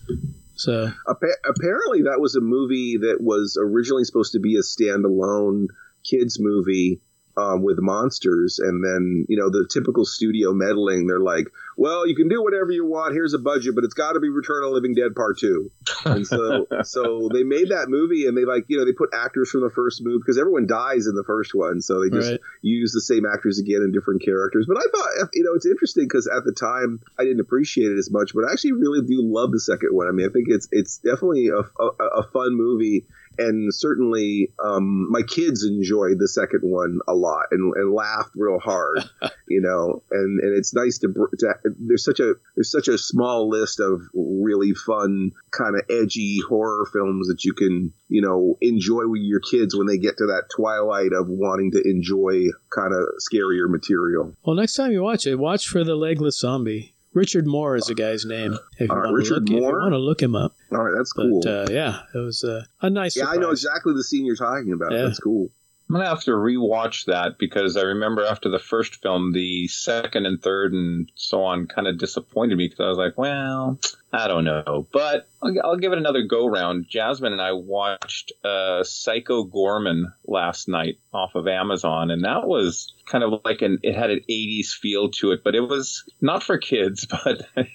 So apparently, that was a movie that was originally supposed to be a standalone kids movie um, with monsters, and then you know the typical studio meddling. They're like, "Well, you can do whatever you want. Here's a budget, but it's got to be Return of Living Dead Part 2. And so, so they made that movie, and they like you know they put actors from the first movie because everyone dies in the first one, so they just right. use the same actors again in different characters. But I thought you know it's interesting because at the time I didn't appreciate it as much, but I actually really do love the second one. I mean, I think it's it's definitely a, a, a fun movie and certainly um, my kids enjoyed the second one a lot and, and laughed real hard, you know. And, and it's nice to, to, there's such a there's such a small list of really fun kind of edgy horror films that you can you know enjoy with your kids when they get to that twilight of wanting to enjoy kind of scarier material. Well, next time you watch it, watch for the legless zombie. Richard Moore is the guy's name. If you, want, Richard to look, Moore? if you want to look him up. All right, that's cool. But, uh, yeah, it was uh, a nice. Yeah, surprise. I know exactly the scene you're talking about. Yeah. That's cool. I'm gonna have to rewatch that because I remember after the first film, the second and third and so on kind of disappointed me because I was like, well, I don't know, but I'll, I'll give it another go round. Jasmine and I watched uh, Psycho Goreman last night off of Amazon, and that was kind of like an it had an 80s feel to it, but it was not for kids, but it,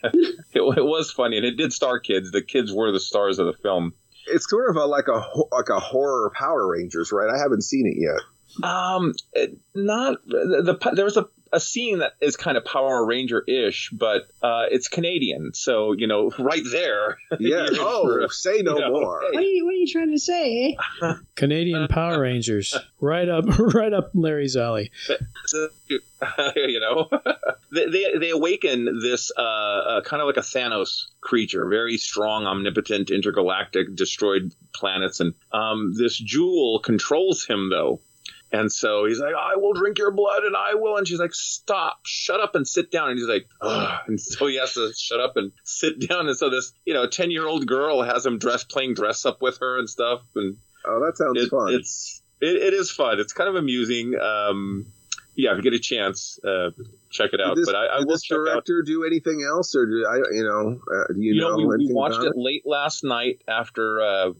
it was funny and it did star kids. The kids were the stars of the film it's sort of a, like a like a horror Power Rangers, right? I haven't seen it yet. Um, not the, the there was a a scene that is kind of Power Ranger ish, but uh, it's Canadian, so you know, right there. Yeah. oh, say no you know, more. What, are you, what are you trying to say? Eh? Canadian Power Rangers, right up, right up Larry's alley. you know, they, they, they awaken this uh, uh, kind of like a Thanos creature, very strong, omnipotent, intergalactic, destroyed planets, and um, this jewel controls him though and so he's like, I will drink your blood and I will. And she's like, stop, shut up and sit down. And he's like, Ugh. and so he has to shut up and sit down. And so this, you know, 10 year old girl has him dress, playing dress up with her and stuff. And oh, that sounds it, fun. It's, it, it is fun. It's kind of amusing. Um, yeah, if you get a chance, uh, check it out. This, but I, I did will this director out. do anything else, or do I, you know, uh, do you, you know? know we, we watched it, it late last night after. Uh,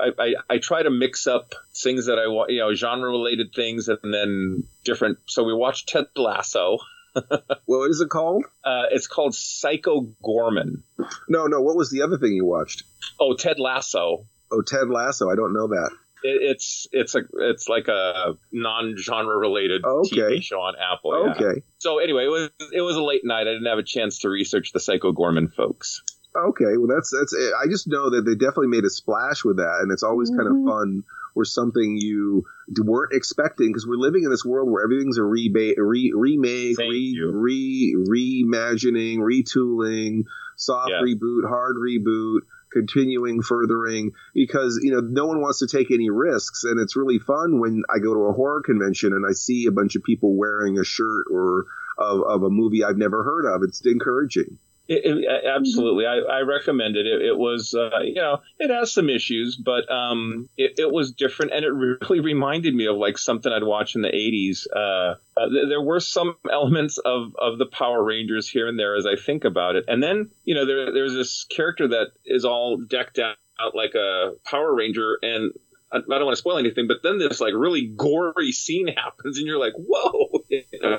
I, I, I try to mix up things that I want, you know, genre related things, and then different. So we watched Ted Lasso. what is it called? Uh, it's called Psycho Goreman. No, no. What was the other thing you watched? Oh, Ted Lasso. Oh, Ted Lasso. I don't know that. It, it's it's a it's like a non-genre related okay. TV show on Apple. Okay. Yeah. So anyway, it was it was a late night. I didn't have a chance to research the Psycho Goreman folks. Okay, well that's that's. I just know that they definitely made a splash with that, and it's always mm-hmm. kind of mm-hmm. fun or something you weren't expecting because we're living in this world where everything's a reba- re- remake, re- re- reimagining, retooling, soft yeah. reboot, hard reboot continuing furthering because you know no one wants to take any risks. And it's really fun when i go to a horror convention and i see a bunch of people wearing a shirt or of, of a movie i've never heard of. It's encouraging It, it, absolutely, I, I recommend it. It, it was, uh, you know, it has some issues, but um, it, it was different, and it really reminded me of like something I'd watch in the '80s. Uh, uh, th- there were some elements of of the Power Rangers here and there as I think about it, and then you know there, there's this character that is all decked out like a Power Ranger, and I don't want to spoil anything, but then this like really gory scene happens, and you're like, whoa. You know?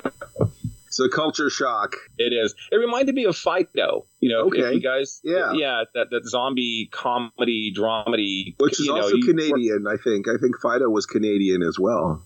A culture shock. It is. It reminded me of Fido. You know, Okay. you guys, Yeah. yeah, that, that zombie comedy dramedy, Which is know, also you- Canadian, I think. I think Fido was Canadian as well.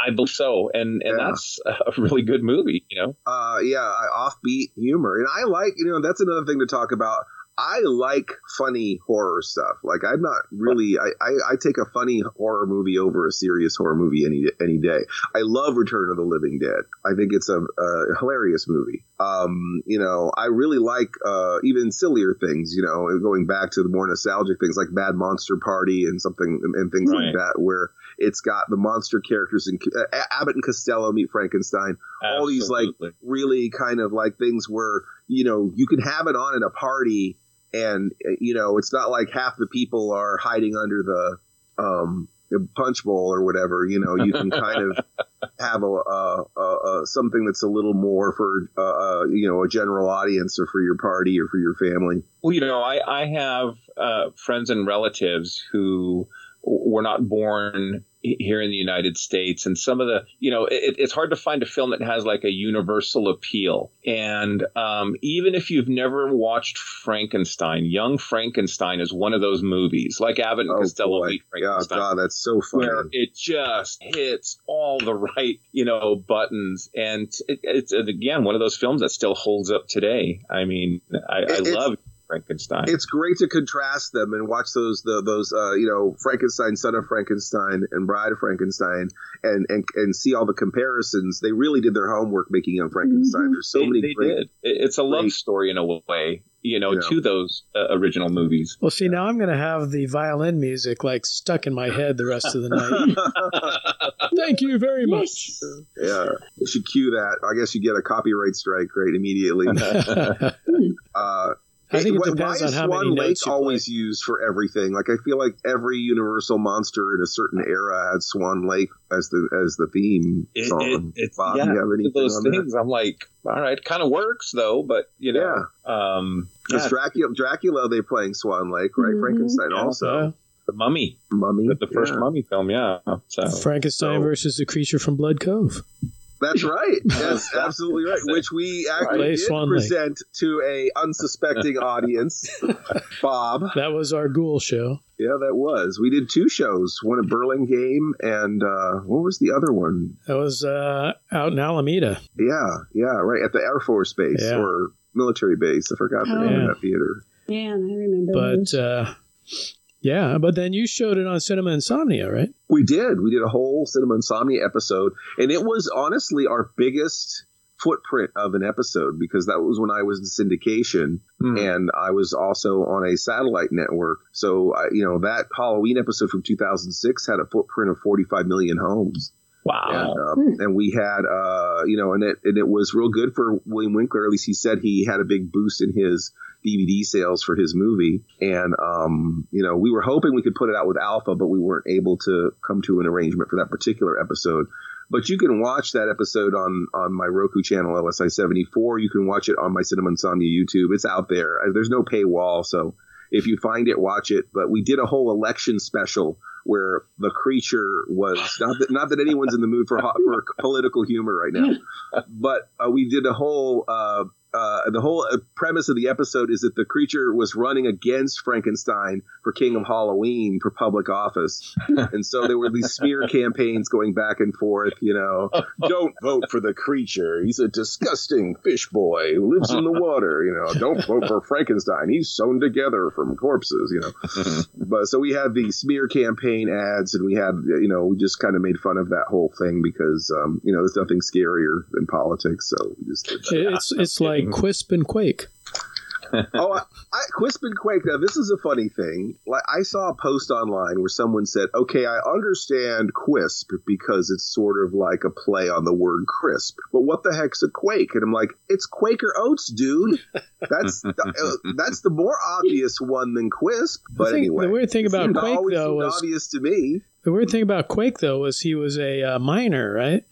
I believe so, and and Yeah. that's a really good movie. You know, uh, yeah, offbeat humor, and I like you know that's another thing to talk about. I like funny horror stuff. Like I'm not really I, I, I take a funny horror movie over a serious horror movie any any day. I love Return of the Living Dead. I think it's a, a hilarious movie. Um, you know, I really like uh, even sillier things. You know, going back to the more nostalgic things like Mad Monster Party and something and things like that, where it's got the monster characters and uh, Abbott and Costello meet Frankenstein. All these like really kind of like things where you know you can have it on at a party and uh, you know it's not like half the people are hiding under the um punch bowl or whatever you know you can kind of have a, a, a, a something that's a little more for uh, uh, you know a general audience or for your party or for your family. Well, you know, I I have uh, friends and relatives who were not born here in the United States, and some of the, you know, it, it's hard to find a film that has like a universal appeal. And um, even if you've never watched Frankenstein, Young Frankenstein is one of those movies, like Abbott and Oh, Costello boy. yeah god that's so funny it just hits all the right, you know, buttons, and it, it's again one of those films that still holds up today. I mean, I, I It's- love Frankenstein. it's great to contrast them and watch those the, those uh, you know Frankenstein, Son of Frankenstein, and Bride of Frankenstein, and and and see all the comparisons. They really did their homework making Young Frankenstein. There's so they, many they great. did. It's a love great- story in a way, you know, You know. to those uh, original movies. Well, see, now I'm going to have the violin music like stuck in my head the rest of the night. Thank you very much. Yeah, you should cue that. I guess you get a copyright strike right immediately. uh, I think it why- depends why on is how Swan many Lake notes you always used for everything? Like I feel like every Universal monster in a certain era had Swan Lake as the as the theme It, song. it, it's Bob, yeah, do you have anything those on that? things. I'm like, all right, kind of works though, but you know, um, Because yeah, Dracula, Dracula, they playing Swan Lake, right? Mhm. Frankenstein Yeah. also. the Mummy, Mummy, the, the first yeah. Mummy film, yeah. So Frankenstein So- versus the creature from Blood Cove. That's right. That's absolutely right. Which we actually Play did Swan Lake. present to a unsuspecting audience. Bob, That was our ghoul show. yeah, that was. We did two shows. One at Burlingame, and uh, what was the other one? That was uh, out in Alameda. Yeah, yeah, right at the Air Force Base Yeah. or military base. I forgot the name Yeah. of that theater. Man, I remember. But uh, yeah, but then you showed it on Cinema Insomnia, right? We did. We did a whole Cinema Insomnia episode, and it was honestly our biggest footprint of an episode because that was when I was in syndication Hmm. and I was also on a satellite network. So, I, you know, that Halloween episode from 2006 had a footprint of 45 million homes. Wow, And, um, and we had, uh, you know, and it, and it was real good for William Winkler. At least he said he had a big boost in his DVD sales for his movie. And, um, you know, we were hoping we could put it out with Alpha, but we weren't able to come to an arrangement for that particular episode. But you can watch that episode on on my Roku channel, LSI 74. You can watch it on my Cinema Insomnia YouTube. It's out there. Uh, There's no paywall, so if you find it, watch it. But we did a whole election special where the creature was not that not that anyone's in the mood for hot, for political humor right now, but uh, we did a whole. Uh, uh, the whole uh, premise of the episode is that the creature was running against Frankenstein for King of Halloween for public office, and so there were these smear campaigns going back and forth. You know, don't vote for the creature; he's a disgusting fish boy who lives in the water. You know, don't vote for Frankenstein; he's sewn together from corpses. You know, but so we had the smear campaign ads, and we had you know we just kind of made fun of that whole thing because um, you know there's nothing scarier than politics. So we just did that. It's it's like Quisp and Quake. oh, I, I, Quisp and Quake. Now, this is a funny thing. Like, I saw a post online where someone said, "Okay, I understand Quisp because it's sort of like a play on the word crisp, but what the heck's a Quake?" And I'm like, "It's Quaker Oats, dude. That's the, uh, that's the more obvious one than Quisp." But anyway, the weird thing about Quake though was obvious to me. The weird thing about Quake though was he was a uh, miner, right?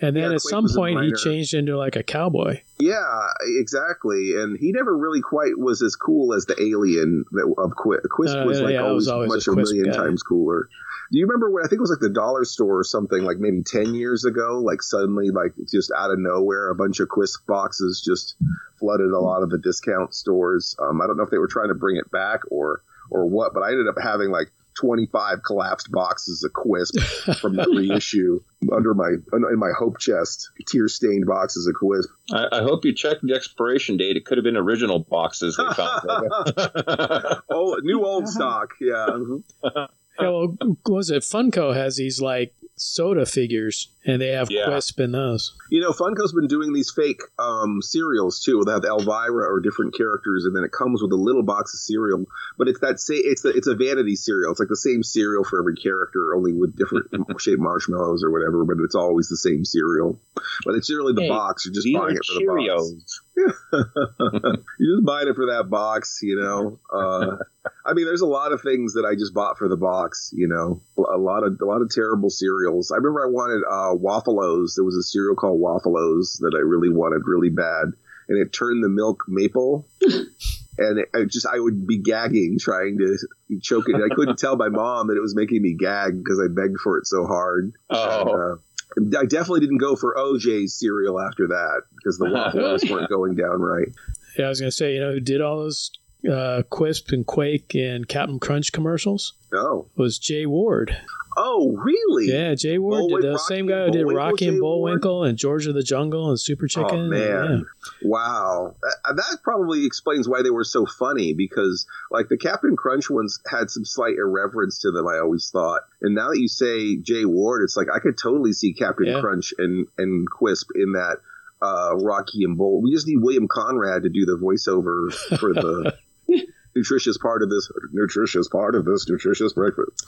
And then Yeah, at Quake some point he changed into like a cowboy. Yeah, exactly. And he never really quite was as cool as the alien that of Quisp. Quisp No, was like yeah, I was always, always much a a million guy. times cooler. Do you remember when I think it was like the dollar store or something like maybe ten years ago? Like suddenly, like just out of nowhere, a bunch of Quisp boxes just flooded a lot of the discount stores. Um, I don't know if they were trying to bring it back or or what, but I ended up having like. 25 collapsed boxes of Quisp from that reissue under my in my hope chest, tear stained boxes of Quisp. I, I hope you checked the expiration date. It could have been original boxes they found. old, new old stock. Yeah. Yeah, well, was it Funko has these like soda figures, and they have Yeah. Quisp in those. You know, Funko's been doing these fake um, cereals too. They have Elvira or different characters, and then it comes with a little box of cereal. But it's that say it's a, it's a vanity cereal. It's like the same cereal for every character, only with different shaped marshmallows or whatever. But it's always the same cereal. But it's really the Hey, box. You're just buying it for the box. You're just buying it for that box, you know. Uh, I mean, there's a lot of things that I just bought for the box, you know. A lot of a lot of terrible cereals. I remember I wanted uh, Waffleos. There was a cereal called Waffleos that I really wanted really bad, and it turned the milk maple. And it, I just, I would be gagging trying to choke it. I couldn't tell my mom that it was making me gag because I begged for it so hard. Oh. And, uh, I definitely didn't go for OJ's cereal after that because the Waffleos weren't going down right. Yeah, I was gonna say, you know, who did all those uh, Quisp and Quake and Captain Crunch commercials? No. Was Jay Ward. Oh, really? Yeah, Jay Ward did the Rocky same guy who did Rocky and Bullwinkle and George of the Jungle and Super Chicken. Oh and- man! Wow, that, that probably explains why they were so funny. Because like the Captain Crunch ones had some slight irreverence to them. I always thought, and now that you say Jay Ward, it's like I could totally see Captain Yeah. Crunch and and Quisp in that uh, Rocky and Bull. We just need William Conrad to do the voiceover for the. Nutritious part of this, nutritious part of this nutritious breakfast.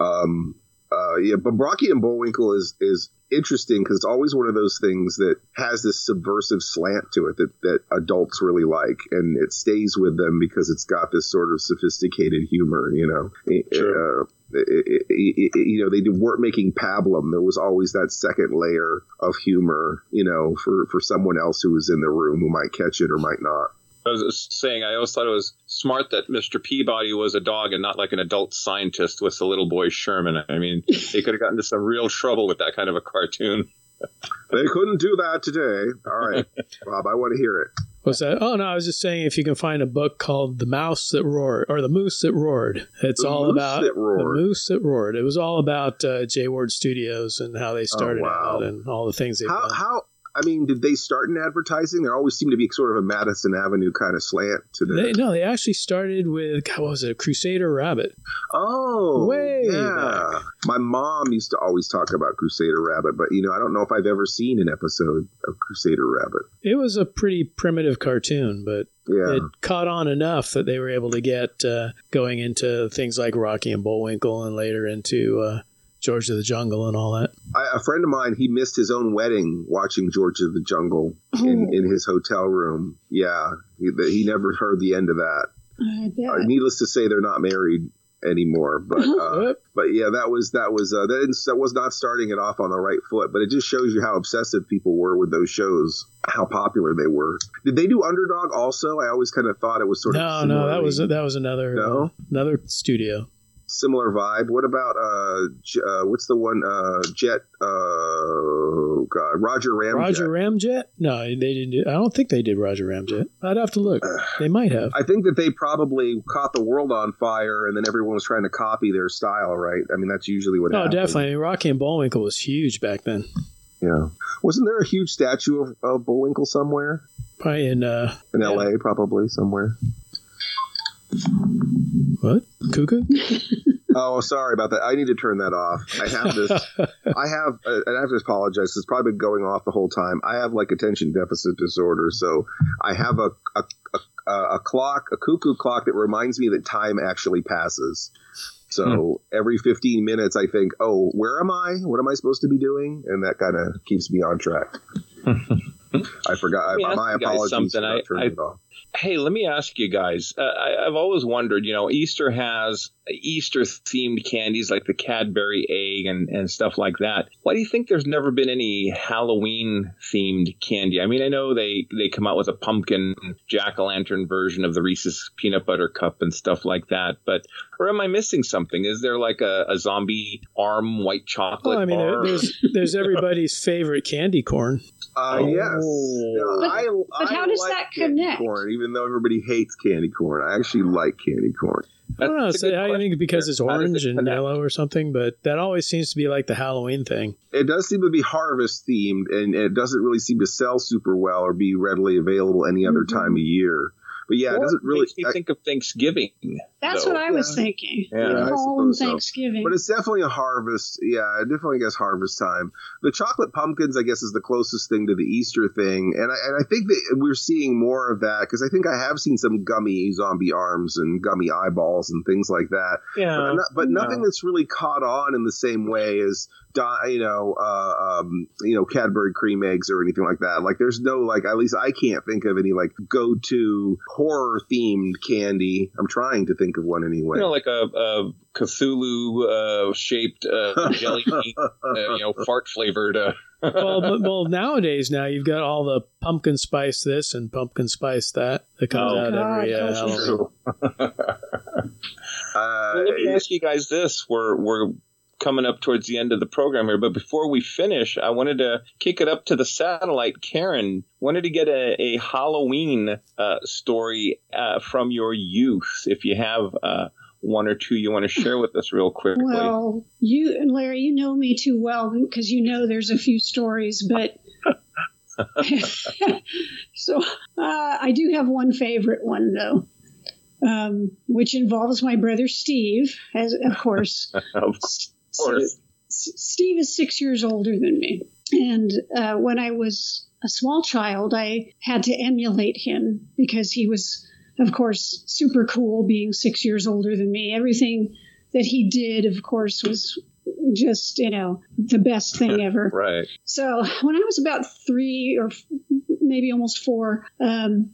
Um, uh, yeah, but Rocky and Bullwinkle is is interesting because it's always one of those things that has this subversive slant to it that that adults really like, and it stays with them because it's got this sort of sophisticated humor. You know, eh, eh, Uh, it- it- it- it- you know, they weren't making pablum. There was always that second layer of humor. You know, for for someone else who was in the room who might catch it or might not. I was saying, I always thought it was smart that Mr. Peabody was a dog and not like an adult scientist with the little boy Sherman. I mean, they could have gotten into some real trouble with that kind of a cartoon. They couldn't do that today. All right, Bob, I want to hear it. What's that? Oh no, I was just saying if you can find a book called "The Mouse That Roared" or "The Moose That Roared," it's The all Moose about That Roared. the Moose That Roared. It was all about uh, Jay Ward Studios and how they started Oh, wow. out and all the things they've How done. how I mean, did they start in advertising? There always seemed to be sort of a Madison Avenue kind of slant to the. They, no, they actually started with God, what was it, Crusader Rabbit? Oh, Way yeah. My mom used to always talk about Crusader Rabbit, but you know, I don't know if I've ever seen an episode of Crusader Rabbit. It was a pretty primitive cartoon, but Yeah. it caught on enough that they were able to get uh, going into things like Rocky and Bullwinkle, and later into uh, George of the Jungle and all that. I, a friend of mine, he missed his own wedding watching George of the Jungle in, Oh. in his hotel room. Yeah, he, he never heard the end of that. I bet. Uh, needless to say, they're not married anymore. But uh, but yeah, that was that was uh, that, that was not starting it off on the right foot. But it just shows you how obsessive people were with those shows, how popular they were. Did they do Underdog also? I always kind of thought it was sort No, of no, no. that was that was another No? uh, another studio. Similar vibe. What about uh, J- uh what's the one uh Jet uh God Roger Ramjet? Roger Ramjet? No, they didn't. Do, I don't think they did Roger Ramjet. I'd have to look. They might have. I think that they probably caught the world on fire, and then everyone was trying to copy their style, right? I mean, that's usually what. Oh, happens. definitely. I mean, Rocky and Bullwinkle was huge back then. Yeah. Wasn't there a huge statue of, of Bullwinkle somewhere Probably in uh, in L.A. Probably somewhere. What cuckoo? Oh, sorry about that. I need to turn that off. I have this. I have, uh, and I have to apologize. It's probably been going off the whole time. I have like attention deficit disorder, so I have a a, a, a, a clock, a cuckoo clock that reminds me that time actually passes. So hmm. every 15 minutes, I think, oh, where am I? What am I supposed to be doing? And that kind of keeps me on track. I forgot. I, my apologies. Something. I, I, Hey, let me ask you guys. Uh, I, have always wondered, you know, Easter has Easter themed candies like the Cadbury egg and, and stuff like that. Why do you think there's never been any Halloween themed candy? I mean, I know they, they come out with a pumpkin jack o' lantern version of the Reese's peanut butter cup and stuff like that, but or am I missing something? Is there like a, a zombie arm white chocolate? Well, I mean, bar? there's there's everybody's favorite candy corn. Uh, oh. yes. but, I, but how does like that connect? Corn, even though everybody hates candy corn, I actually like candy corn. I don't know. So I think because it's orange it and yellow or something, but that always seems to be like the Halloween thing. It does seem to be harvest themed, and it doesn't really seem to sell super well or be readily available any other mm-hmm. time of year. But yeah, it doesn't really. Makes me I, think of Thanksgiving. That's though. what I was yeah. thinking. Yeah, fall and Thanksgiving. So. But it's definitely a harvest. Yeah, definitely I guess harvest time. The chocolate pumpkins, I guess, is the closest thing to the Easter thing, and I, and I think that we're seeing more of that because I think I have seen some gummy zombie arms and gummy eyeballs and things like that. Yeah, but, but nothing that's really caught on in the same way as you know, uh, um, you know, Cadbury cream eggs or anything like that. Like, there's no like, at least I can't think of any like go-to horror themed candy. I'm trying to think of one anyway. You know, like a, a Cthulhu uh, shaped uh, jelly bean, uh, you know, fart flavored. Uh. well, but, well, nowadays now you've got all the pumpkin spice this and pumpkin spice that that comes oh, out God, every uh, Halloween. Uh, well, let me ask you guys this: We're we're coming up towards the end of the program here. But before we finish, I wanted to kick it up to the satellite. Karen wanted to get a, a Halloween uh, story uh, from your youth. If you have uh, one or two you want to share with us real quickly. Well, you and Larry, you know me too well because you know there's a few stories, but. so uh, I do have one favorite one though. Um, which involves my brother Steve, as of course. of course. So, Steve is six years older than me. And uh, when I was a small child, I had to emulate him because he was, of course, super cool being six years older than me. Everything that he did, of course, was just, you know, the best thing ever. right. So when I was about three or maybe almost four, um,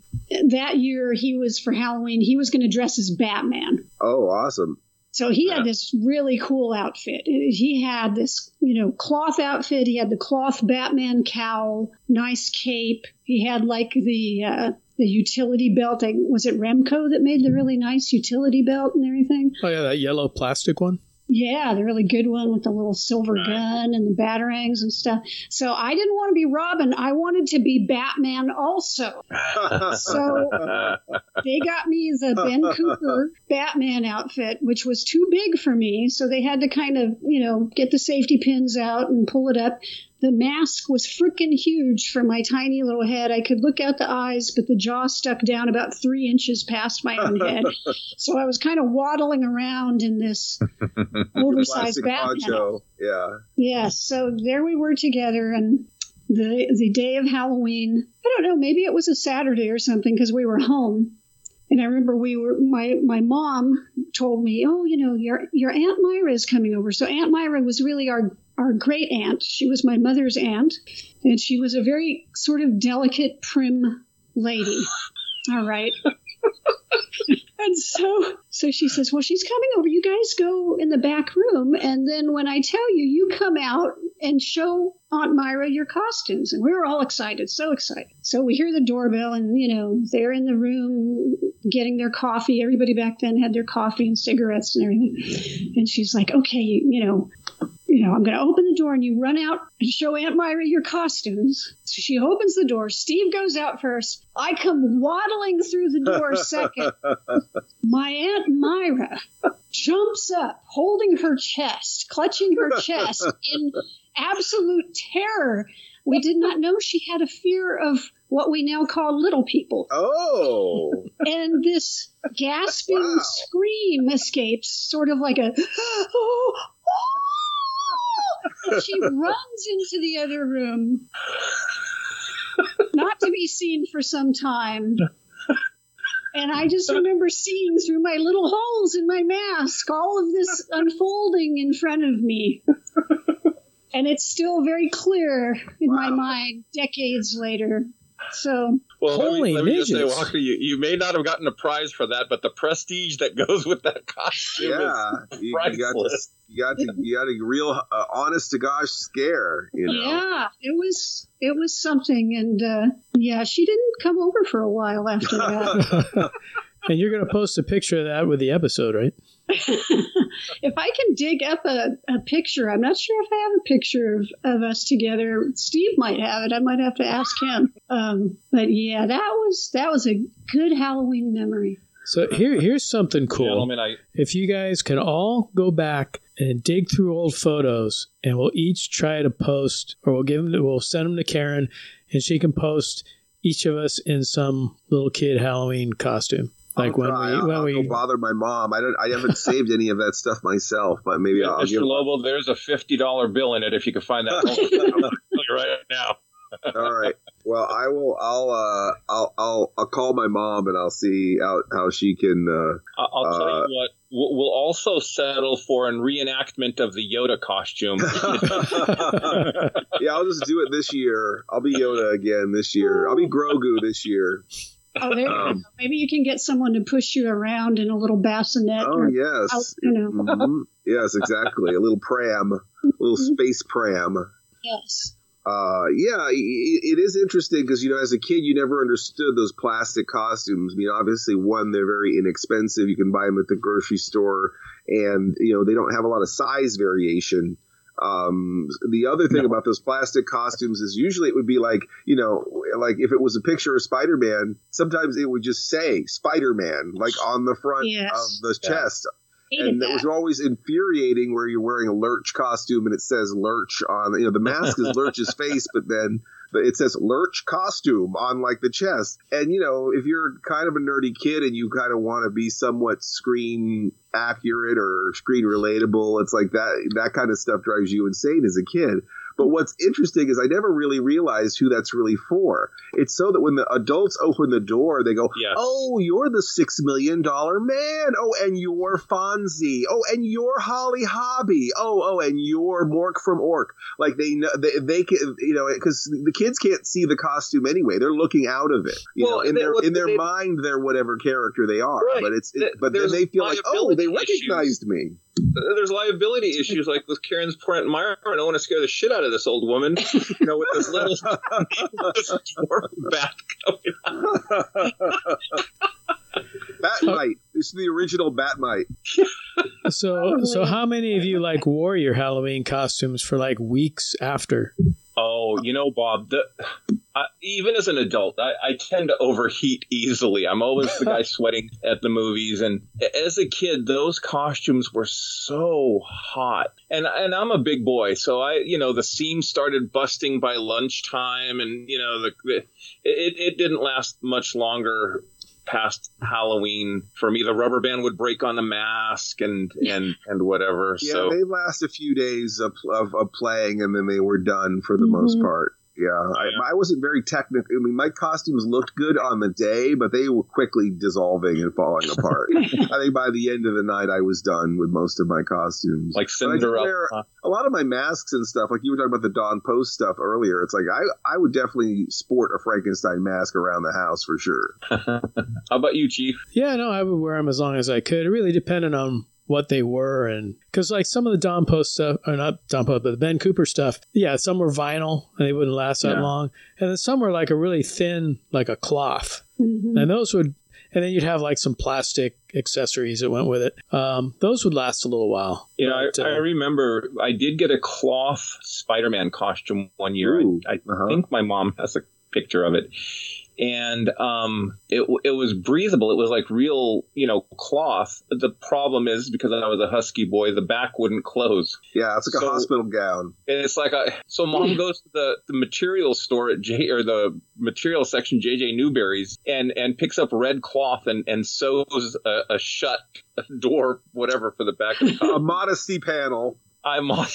that year he was for Halloween, he was going to dress as Batman. Oh, awesome. So he had this really cool outfit. He had this, you know, cloth outfit. He had the cloth Batman cowl, nice cape. He had like the uh, the utility belt. I, was it Remco that made the really nice utility belt and everything? Oh yeah, that yellow plastic one. Yeah, the really good one with the little silver gun and the batarangs and stuff. So I didn't want to be Robin. I wanted to be Batman also. so they got me the Ben Cooper Batman outfit, which was too big for me. So they had to kind of, you know, get the safety pins out and pull it up. The mask was freaking huge for my tiny little head. I could look out the eyes, but the jaw stuck down about three inches past my own head. so I was kind of waddling around in this oversized Batman. Yeah. Yes. So there we were together, and the the day of Halloween. I don't know. Maybe it was a Saturday or something because we were home. And I remember we were my my mom told me, "Oh, you know, your your aunt Myra is coming over." So Aunt Myra was really our our great aunt. She was my mother's aunt, and she was a very sort of delicate, prim lady. All right. and so so she says, Well, she's coming over. You guys go in the back room, and then when I tell you, you come out and show Aunt Myra your costumes. And we were all excited, so excited. So we hear the doorbell, and you know, they're in the room getting their coffee. Everybody back then had their coffee and cigarettes and everything. And she's like, Okay, you know, you know, I'm going to open the door and you run out and show Aunt Myra your costumes. So she opens the door. Steve goes out first. I come waddling through the door second. My Aunt Myra jumps up, holding her chest, clutching her chest in absolute terror. We did not know she had a fear of what we now call little people. Oh. and this gasping wow. scream escapes, sort of like a, oh, and she runs into the other room, not to be seen for some time. And I just remember seeing through my little holes in my mask all of this unfolding in front of me. And it's still very clear in wow. my mind decades later. So well, Holy let me, let me just say, Walker, you, you may not have gotten a prize for that, but the prestige that goes with that costume yeah, is you, you, got to, you got to you got a real uh, honest to gosh scare. You know? Yeah, it was it was something, and uh, yeah, she didn't come over for a while after that. and you're going to post a picture of that with the episode, right? if I can dig up a, a picture, I'm not sure if I have a picture of, of us together. Steve might have it. I might have to ask him. Um, but yeah, that was that was a good Halloween memory. So here, here's something cool. Gentlemen, I... If you guys can all go back and dig through old photos, and we'll each try to post, or we'll give them, to, we'll send them to Karen, and she can post each of us in some little kid Halloween costume. Like when try. we when I'll we bother my mom. I don't. I haven't saved any of that stuff myself, but maybe yeah, I'll Mr. give. Lobo, there's a fifty dollar bill in it if you can find that right now. All right. Well, I will. I'll. Uh, I'll. I'll. I'll call my mom and I'll see how how she can. Uh, I'll tell uh, you what. We'll also settle for an reenactment of the Yoda costume. yeah, I'll just do it this year. I'll be Yoda again this year. I'll be Grogu this year. Oh, there um, Maybe you can get someone to push you around in a little bassinet. Oh, yes. Out, you know. Mm-hmm. Yes, exactly. a little pram, a little mm-hmm. space pram. Yes. Uh, yeah, it, it is interesting because you know, as a kid, you never understood those plastic costumes. I mean, obviously, one, they're very inexpensive. You can buy them at the grocery store, and you know, they don't have a lot of size variation. Um, the other thing no. about those plastic costumes is usually it would be like, you know, like if it was a picture of Spider Man, sometimes it would just say Spider Man, like on the front yes. of the yeah. chest. and that. it was always infuriating where you're wearing a Lurch costume and it says Lurch on, you know, the mask is Lurch's face, but then it says Lurch costume on like the chest. And you know, if you're kind of a nerdy kid and you kind of want to be somewhat screen accurate or screen relatable, it's like that that kind of stuff drives you insane as a kid. But what's interesting is I never really realized who that's really for. It's so that when the adults open the door, they go, yes. "Oh, you're the six million dollar man. Oh, and you're Fonzie. Oh, and you're Holly Hobbie. Oh, oh, and you're Mork from Ork." Like they know they, they can, you know, because the kids can't see the costume anyway. They're looking out of it. You well, know, in they, their in their they, mind, they're whatever character they are. Right. But it's it, but then they feel like, oh, they recognized issues. me there's liability issues like with Karen's Brent Meyer. I don't want to scare the shit out of this old woman, you know, with this little this dwarf bat coming Bat-Mite. This is the original Bat-Mite. so, so how many of you like wore your Halloween costumes for like weeks after? Oh, you know, Bob, the, uh, even as an adult, I, I, tend to overheat easily. I'm always the guy sweating at the movies. And as a kid, those costumes were so hot. And, and I'm a big boy. So I, you know, the seams started busting by lunchtime. And, you know, the, the it, it didn't last much longer past Halloween for me. The rubber band would break on the mask and and and whatever. Yeah, so they last a few days of, of, of, playing and then they were done for the mm-hmm. most part. Yeah, I, I, wasn't very technical. I mean, my costumes looked good on the day, but they were quickly dissolving and falling apart. I think by the end of the night, I was done with most of my costumes. Like Cinderella. A lot of my masks and stuff, like you were talking about the Don Post stuff earlier. It's like I, I would definitely sport a Frankenstein mask around the house for sure. How about you, Chief? Yeah, no, I would wear them as long as I could. It really depended on what they were and because like some of the Don Post stuff or not Don Post but the Ben Cooper stuff yeah some were vinyl and they wouldn't last that yeah. long and then some were like a really thin like a cloth mm-hmm. and those would and then you'd have like some plastic accessories that went with it. Um, those would last a little while. Yeah, I, uh, I, remember I did get a cloth Spider-Man costume one year. Ooh, I, I uh-huh. think my mom has a picture of it and um, it, it was breathable. It was like real, you know, cloth. The problem is because I was a husky boy, the back wouldn't close. Yeah, it's like so, a hospital gown. And it's like a, so mom goes to the, the material store at J or the material section JJ Newberry's and and picks up red cloth and and sews a, a shut door whatever for the back of the a modesty panel. I'm on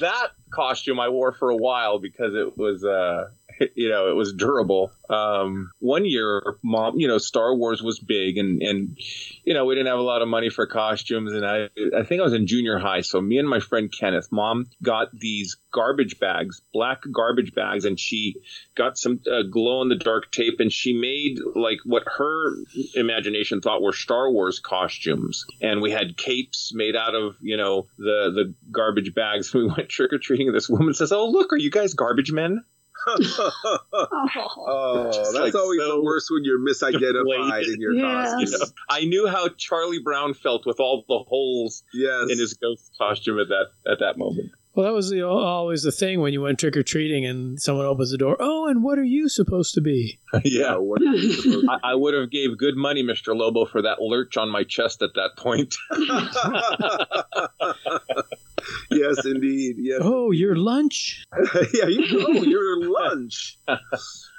that costume I wore for a while because it was uh you know, it was durable. Um, one year, mom, you know, Star Wars was big, and and you know, we didn't have a lot of money for costumes, and I I think I was in junior high, so me and my friend Kenneth, mom got these garbage bags, black garbage bags, and she got some uh, glow in the dark tape, and she made like what her imagination thought were Star Wars costumes, and we had capes made out of you know the the garbage bags. We went trick or treating. This woman says, "Oh look, are you guys garbage men?" oh, oh that's like always so the worst when you're misidentified in your Yes. costume. You know, I knew how Charlie Brown felt with all the holes Yes. in his ghost costume at that at that moment. Well, that was the, always the thing when you went trick or treating and someone opens the door. Oh, and what are you supposed to be? yeah, what are you supposed I, I would have gave good money, Mister Lobo, for that lurch on my chest at that point. Yes, indeed. Yes. Oh, your lunch? yeah, you oh, your lunch.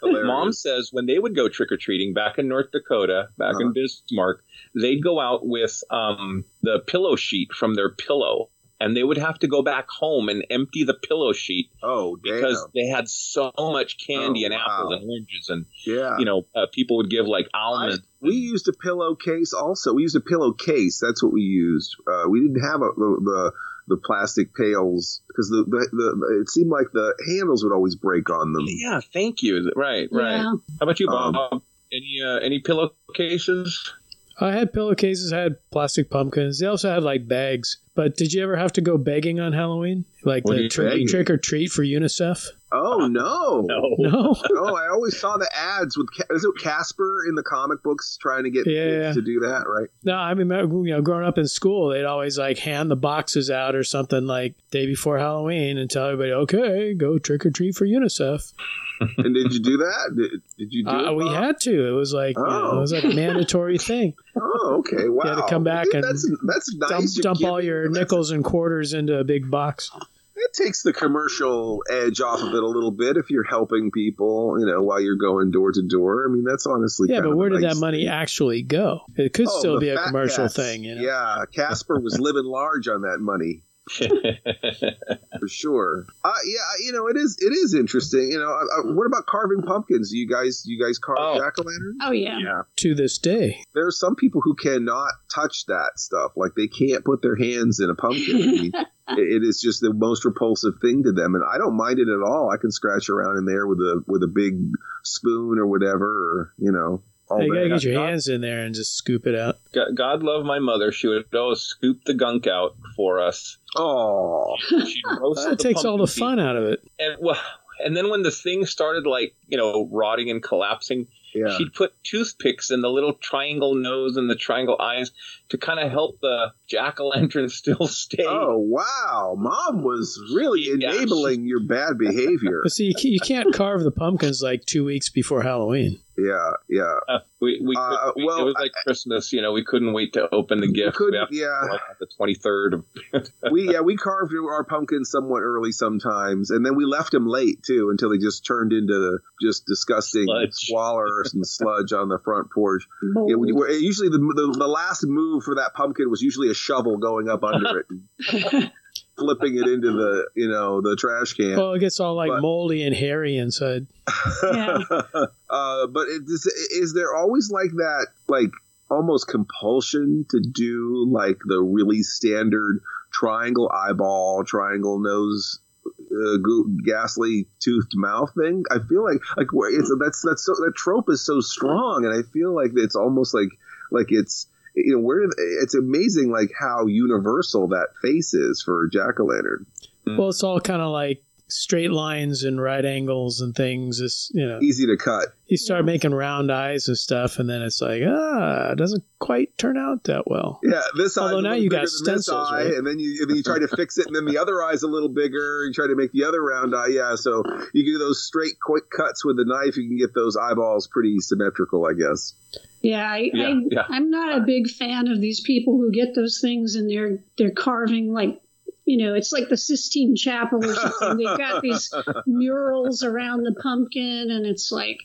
Hilarious. Mom says when they would go trick or treating back in North Dakota, back Uh-huh. in Bismarck, they'd go out with um, the pillow sheet from their pillow, and they would have to go back home and empty the pillow sheet Oh, damn. because they had so much candy Oh, and apples wow. and oranges, and yeah. you know, uh, people would give like I, almonds. We used a pillowcase also. We used a pillowcase. That's what we used. Uh, we didn't have a, the, the the plastic pails because the, the, the it seemed like the handles would always break on them. Yeah, thank you. Right, right. Yeah. How about you, Um, Bob? any uh, any pillowcases? I had pillowcases, I had plastic pumpkins. They also had like bags. But did you ever have to go begging on Halloween? Like What the you trick or treat for UNICEF? Oh no. No. Oh, I always saw the ads with is it Casper in the comic books trying to get Yeah. kids to do that, right? No, I mean, you know, growing up in school, they'd always like hand the boxes out or something like day before Halloween and tell everybody, okay, go trick or treat for UNICEF. And did you do that? Did, did you do Uh, it? we had to. It was like, you know, it was like a mandatory thing. Oh, okay. Wow. You had to come back Yeah, and that's that's nice. dump, dump all your nickels and quarters into a big box. It takes the commercial edge off of it a little bit if you're helping people, you know, while you're going door to door. I mean, that's honestly Yeah, but where did nice that money thing. actually go? It could Oh, still be a commercial cats. thing, you know. Yeah, Casper was living large on that money for sure. Uh, yeah, you know, it is it is interesting. You know, uh, uh, what about carving pumpkins? Do you guys do you guys carve Oh. jack o' lanterns? Oh yeah. yeah. To this day. There are some people who cannot touch that stuff. Like they can't put their hands in a pumpkin. I mean, it- it is just the most repulsive thing to them, and I don't mind it at all. I can scratch around in there with a with a big spoon or whatever, or you know. All you gotta get your hands in there and just scoop it out. God, God love my mother. She would always scoop the gunk out for us. Oh, She'd That takes all the fun out of it. and well, and then when the thing started like you know rotting and collapsing, yeah. she'd put toothpicks in the little triangle nose and the triangle eyes to kind of help the jack o' lantern still stay. Oh wow, mom was really Yeah. enabling your bad behavior. But see, you can't carve the pumpkins like two weeks before Halloween. Yeah, yeah. Uh, we we, Uh, we well, it was like Christmas. You know, we couldn't wait to open the gift. couldn't- We yeah. like the twenty third of. we yeah we carved our pumpkins somewhat early sometimes, and then we left them late too until they just turned into just disgusting Sludge. squalor and sludge on the front porch. Bold. Yeah, we, we're- usually the, the the last move for that pumpkin was usually a shovel going up under it, and flipping it into the you know the trash can. Well, it gets all like But- moldy and hairy inside. Yeah. uh, but it, is, is there always like that, like almost compulsion to do like the really standard triangle eyeball, triangle nose, uh, go- ghastly toothed mouth thing? I feel like like where it's that's that's so that trope is so strong, and I feel like it's almost like like it's. You know, where it's amazing, like how universal that face is for Jack o' Lantern. Well, it's all kind of like straight lines and right angles and things. is you know, Easy to cut. you start making round eyes and stuff, and then it's like ah, it doesn't quite turn out that well. Yeah, this eye. Although now you got this stencils, eye, right? and then you and then you try to fix it, and then the other eye's a little bigger. You try to make the other round eye. Yeah, so you do those straight, quick cuts with the knife. You can get those eyeballs pretty symmetrical, I guess. Yeah, I, Yeah, I, yeah. I'm not a big fan of these people who get those things and they're they're carving like, you know, it's like the Sistine Chapel or something. They've got these murals around the pumpkin, and it's like,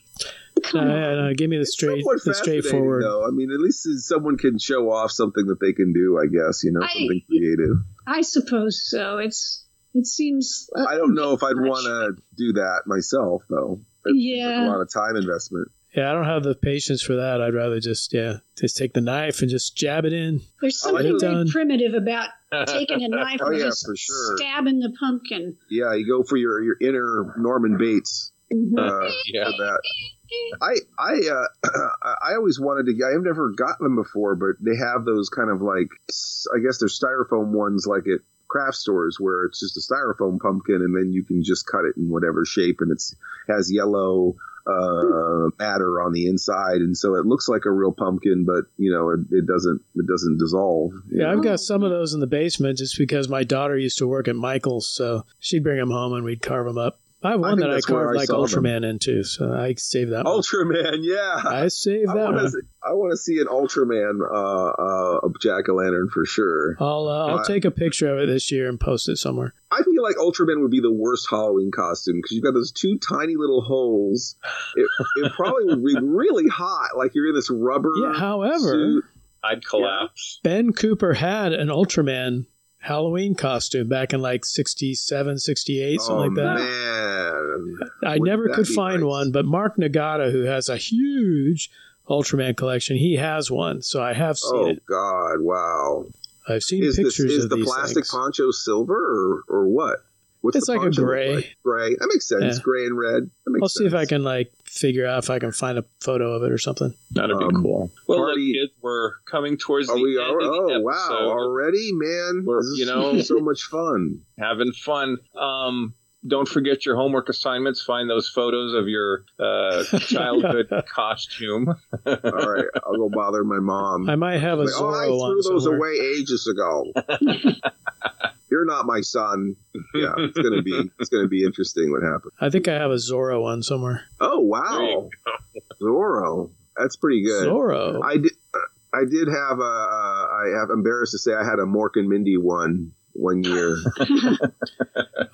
come No, on. no, no, give me the straight, the straightforward. though. I mean, at least someone can show off something that they can do. I guess you know I- something creative. I suppose so. It's it seems. uh, I don't know if I'd want to do that myself, though. yeah, a lot of time investment. Yeah, I don't have the patience for that. I'd rather just yeah, just take the knife and just jab it in. There's something very primitive about taking a knife oh, and yeah, just for sure. stabbing the pumpkin. Yeah, you go for your, your inner Norman Bates. Mhm. Uh, Yeah. for that. I I uh, I always wanted to. I've never gotten them before, but they have those kind of like I guess they're styrofoam ones, like at craft stores, where it's just a styrofoam pumpkin, and then you can just cut it in whatever shape, and it's has yellow uh, matter on the inside, and so it looks like a real pumpkin, but you know it, it doesn't it doesn't dissolve. Yeah, I've got some of those in the basement just because my daughter used to work at Michael's, so she'd bring them home and we'd carve them up. I have one think that I that's where carved I like saw them. Ultraman into, so I saved that one. Ultraman, yeah. I saved I that want one. to. I want to see an Ultraman uh, uh, jack o' lantern for sure. I'll uh, I'll Uh, take a picture of it this year and post it somewhere. I feel like Ultraman would be the worst Halloween costume because you've got those two tiny little holes. It, it probably would be really hot, like you're in this rubber. Yeah, however, suit. I'd collapse. Ben Cooper had an Ultraman Halloween costume back in like 67, 68, something oh like that. man, I never could find nice? one, but Mark Nagata, who has a huge Ultraman collection, he has one, so I have seen Oh it. God! Wow. I've seen Is this pictures is of the these plastic things. poncho silver or or what? What's It's the like a gray. like? Gray. That makes sense. Yeah. Gray and red. That makes I'll sense. see if I can like figure out if I can find a photo of it or something. That'd be Um, cool. Well, party- look, kids, we're coming towards Are the we? end Oh, of the oh wow! Already, man. We're- you know- so much fun. having fun. Um, don't forget your homework assignments. Find those photos of your uh, childhood costume. All right, I'll go bother my mom. I might have a Like, oh, I Zorro one threw those somewhere. away ages ago. You're not my son. Yeah, it's gonna be it's gonna be interesting what happens. I think I have a Zorro one somewhere. Oh wow, Zorro, that's pretty good. Zorro. I did. I did have a. I Uh, have embarrassed to say I had a Mork and Mindy one one year.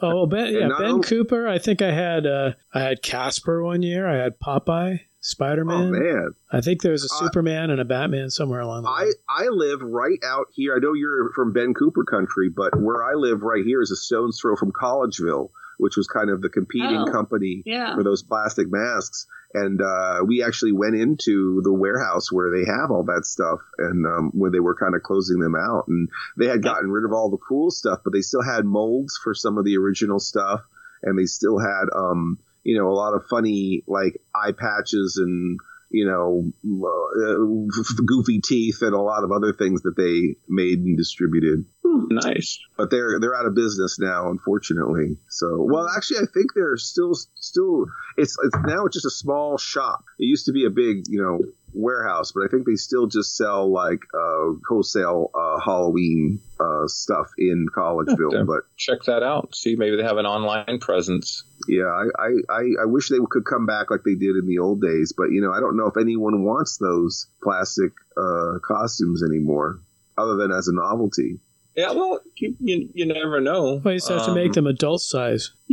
Oh, Ben, yeah, Ben only- Cooper. I think I had uh, I had Casper one year. I had Popeye, Spider oh Man. man, I think there was a Uh, Superman and a Batman somewhere along the I way. I live right out here. I know you're from Ben Cooper country, but where I live right here is a stone's throw from Collegeville, which was kind of the competing Oh, company yeah. for those plastic masks. And uh, we actually went into the warehouse where they have all that stuff, and um, where they were kind of closing them out, and they had gotten rid of all the cool stuff, but they still had molds for some of the original stuff, and they still had, um, you know, a lot of funny like eye patches and you know, uh, goofy teeth and a lot of other things that they made and distributed. Nice. But they're they're out of business now, unfortunately. So, well, actually, I think they're still still. It's it's now it's just a small shop. It used to be a big, you know, warehouse, but I think they still just sell like uh, wholesale uh, Halloween uh, stuff in Collegeville. Yeah. But Check that out. See, maybe they have an online presence. yeah, I, I, I, I wish they could come back like they did in the old days. But you know, I don't know if anyone wants those plastic uh, costumes anymore, other than as a novelty. Yeah, well, you, you, you never know. Well, you just have to make Um, them adult size.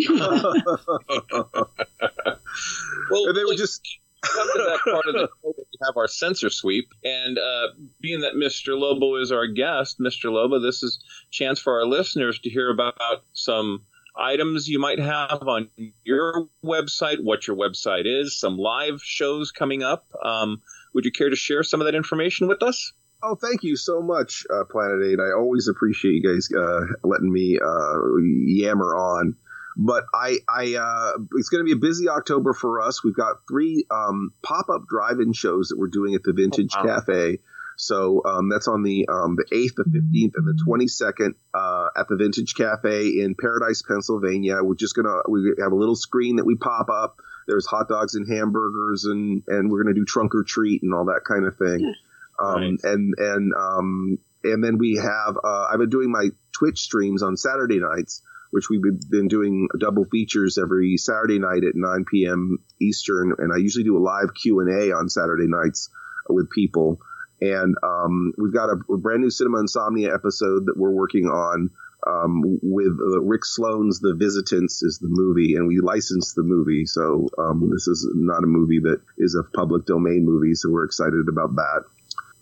Well, And they were just come to that part of the show we have our sensor sweep, and uh, being that Mr. Lobo is our guest, Mr. Lobo, this is a chance for our listeners to hear about some items you might have on your website, what your website is, some live shows coming up. Um, would you care to share some of that information with us? Oh, thank you so much, uh, Planet Eight. I always appreciate you guys uh, letting me uh, yammer on. But I, I, uh, it's going to be a busy October for us. We've got three um, pop-up drive-in shows that we're doing at the Vintage Oh, wow. Cafe. So um, that's on the um, the eighth, the fifteenth, and the twenty second uh, at the Vintage Cafe in Paradise, Pennsylvania. We're just gonna we have a little screen that we pop up. There's hot dogs and hamburgers, and and we're gonna do trunk or treat and all that kind of thing. Um, Nice. and and um, and then we have uh, I've been doing my Twitch streams on Saturday nights, which we've been, doing double features every Saturday night at 9 p.m. Eastern, and I usually do a live Q and A on Saturday nights with people. And um, we've got a, a brand new Cinema Insomnia episode that we're working on um, with uh, Rick Sloane's The Visitants is the movie, and we licensed the movie. So um, this is not a movie that is a public domain movie, so we're excited about that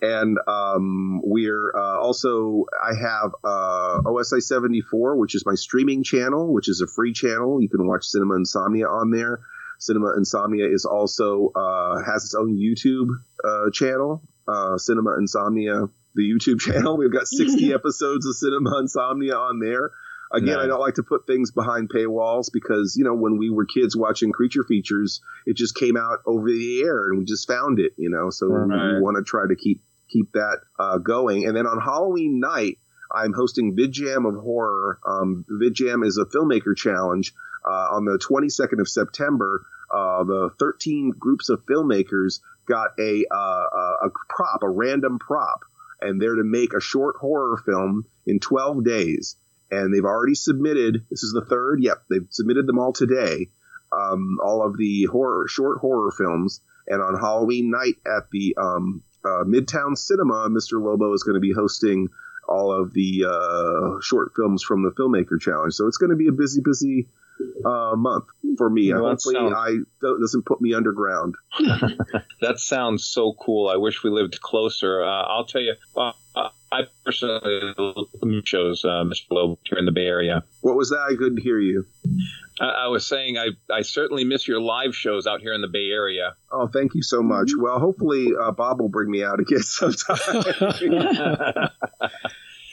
and um, we're uh, also I have uh, OSI 74, which is my streaming channel, which is a free channel. You can watch Cinema Insomnia on there. Cinema Insomnia is also uh, has its own YouTube uh, channel, uh, Cinema Insomnia, the YouTube channel. We've got 60 episodes of Cinema Insomnia on there. Again, nice. I don't like to put things behind paywalls because, you know, when we were kids watching creature features, it just came out over the air and we just found it, you know. So right. we, we want to try to keep keep that uh, going. And then on Halloween night, I'm hosting VidJam of Horror. Um, VidJam is a filmmaker challenge uh, on the 22nd of September. Uh, the 13 groups of filmmakers got a, uh, a prop, a random prop, and they're to make a short horror film in 12 days. And they've already submitted. This is the third. Yep, they've submitted them all today. Um, all of the horror, short horror films. And on Halloween night at the um, uh, Midtown Cinema, Mr. Lobo is going to be hosting all of the uh, short films from the Filmmaker Challenge. So it's going to be a busy, busy uh, month for me. Well, Hopefully, sounds... I doesn't put me underground. that sounds so cool. I wish we lived closer. Uh, I'll tell you, uh, I personally shows uh, Mr. Lobo here in the Bay Area. What was that? I couldn't hear you. I was saying I, I certainly miss your live shows out here in the Bay Area. Oh, thank you so much. Well, hopefully uh, Bob will bring me out again sometime.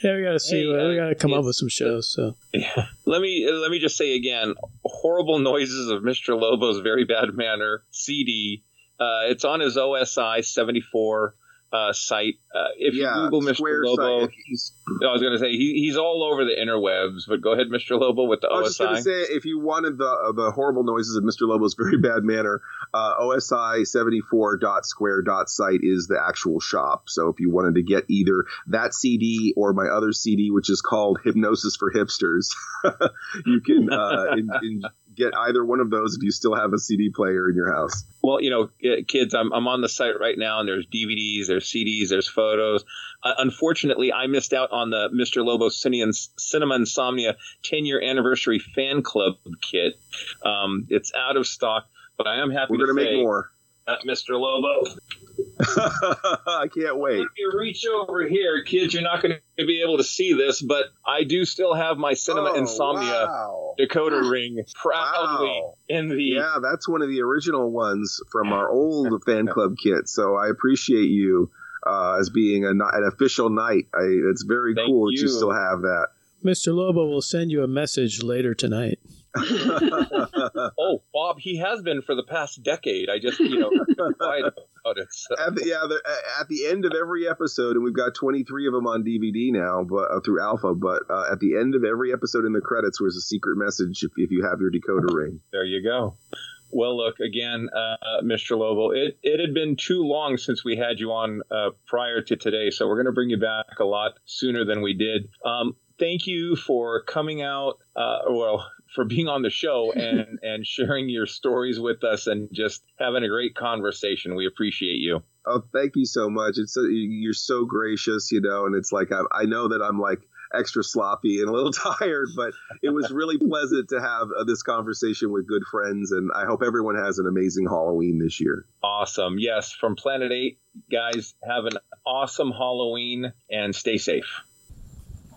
Yeah, we gotta see. Hey, uh, we gotta come up with some shows. So yeah, let me let me just say again: horrible noises of Mr. Lobo's very bad manner CD. Uh, it's on his OSI seventy four uh, site. Uh, if yeah, you Google Mr. Lobo, he's, I was going to say he, he's all over the interwebs. But go ahead, Mr. Lobo, with the I was OSI. going to say if you wanted the uh, the horrible noises of Mr. Lobo's very bad manner, uh, OSI seventy four dot square dot site is the actual shop. So if you wanted to get either that CD or my other CD, which is called Hypnosis for Hipsters, you can uh, in, in, get either one of those if you still have a CD player in your house. Well, you know, kids, I'm, I'm on the site right now, and there's DVDs, there's CDs, there's photos. Uh, unfortunately, I missed out on the Mr. Lobo Cinema Insomnia 10 year anniversary fan club kit. Um, it's out of stock, but I am happy. We're going to make more. Uh, Mr. Lobo. I can't wait. If you reach over here, kids, you're not going to be able to see this, but I do still have my Cinema oh, Insomnia wow. decoder ring proudly wow. in the. Yeah, that's one of the original ones from our old fan club kit. So I appreciate you uh, as being a, an official knight. I, it's very Thank cool you. that you still have that. Mr. Lobo will send you a message later tonight. oh, Bob, he has been for the past decade. I just, you know, quiet about it. So. At the, yeah, at the end of every episode, and we've got 23 of them on DVD now, but uh, through Alpha. But uh, at the end of every episode in the credits, was a secret message if, if you have your decoder ring. There you go. Well, look again, uh, Mr. Lobo. It it had been too long since we had you on uh, prior to today, so we're going to bring you back a lot sooner than we did. Um, thank you for coming out. Uh, well, for being on the show and and sharing your stories with us and just having a great conversation. We appreciate you. Oh, thank you so much. It's so, you're so gracious, you know, and it's like I, I know that I'm like extra sloppy and a little tired, but it was really pleasant to have uh, this conversation with good friends, and I hope everyone has an amazing Halloween this year. Awesome. Yes, from Planet 8, guys, have an awesome Halloween and stay safe.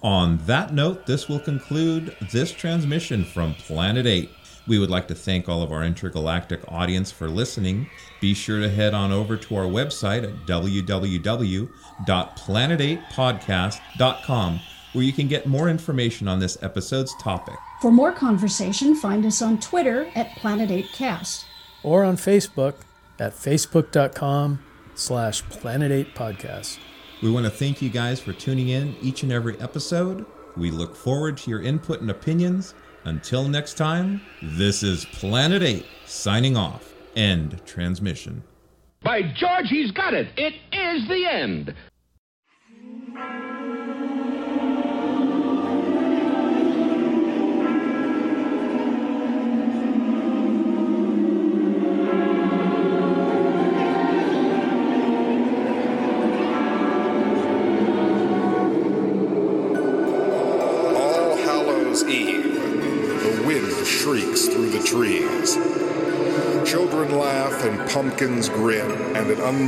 On that note, this will conclude this transmission from Planet 8. We would like to thank all of our intergalactic audience for listening. Be sure to head on over to our website at www.planet8podcast.com where you can get more information on this episode's topic. For more conversation, find us on Twitter at Planet8Cast. Or on Facebook at facebook.com slash Planet8Podcast. We want to thank you guys for tuning in each and every episode. We look forward to your input and opinions. Until next time, this is Planet 8 signing off. End transmission. By George, he's got it. It is the end.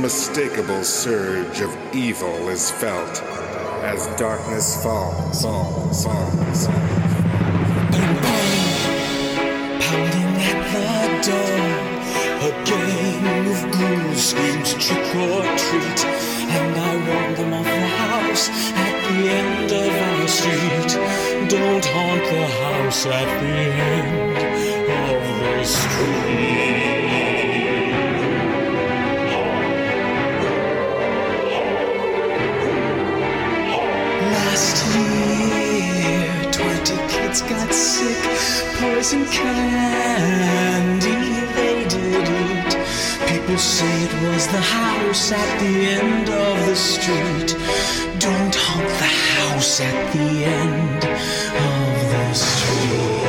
Unmistakable surge of evil is felt as darkness falls, falls, falls. Bang, bang, pounding at the door. A gang of ghouls screams trick or treat, and I warn them of the house at the end of our street. Don't haunt the house at the end of the street. 20 kids got sick. Poison candy they did eat. People say it was the house at the end of the street. Don't haunt the house at the end of the street.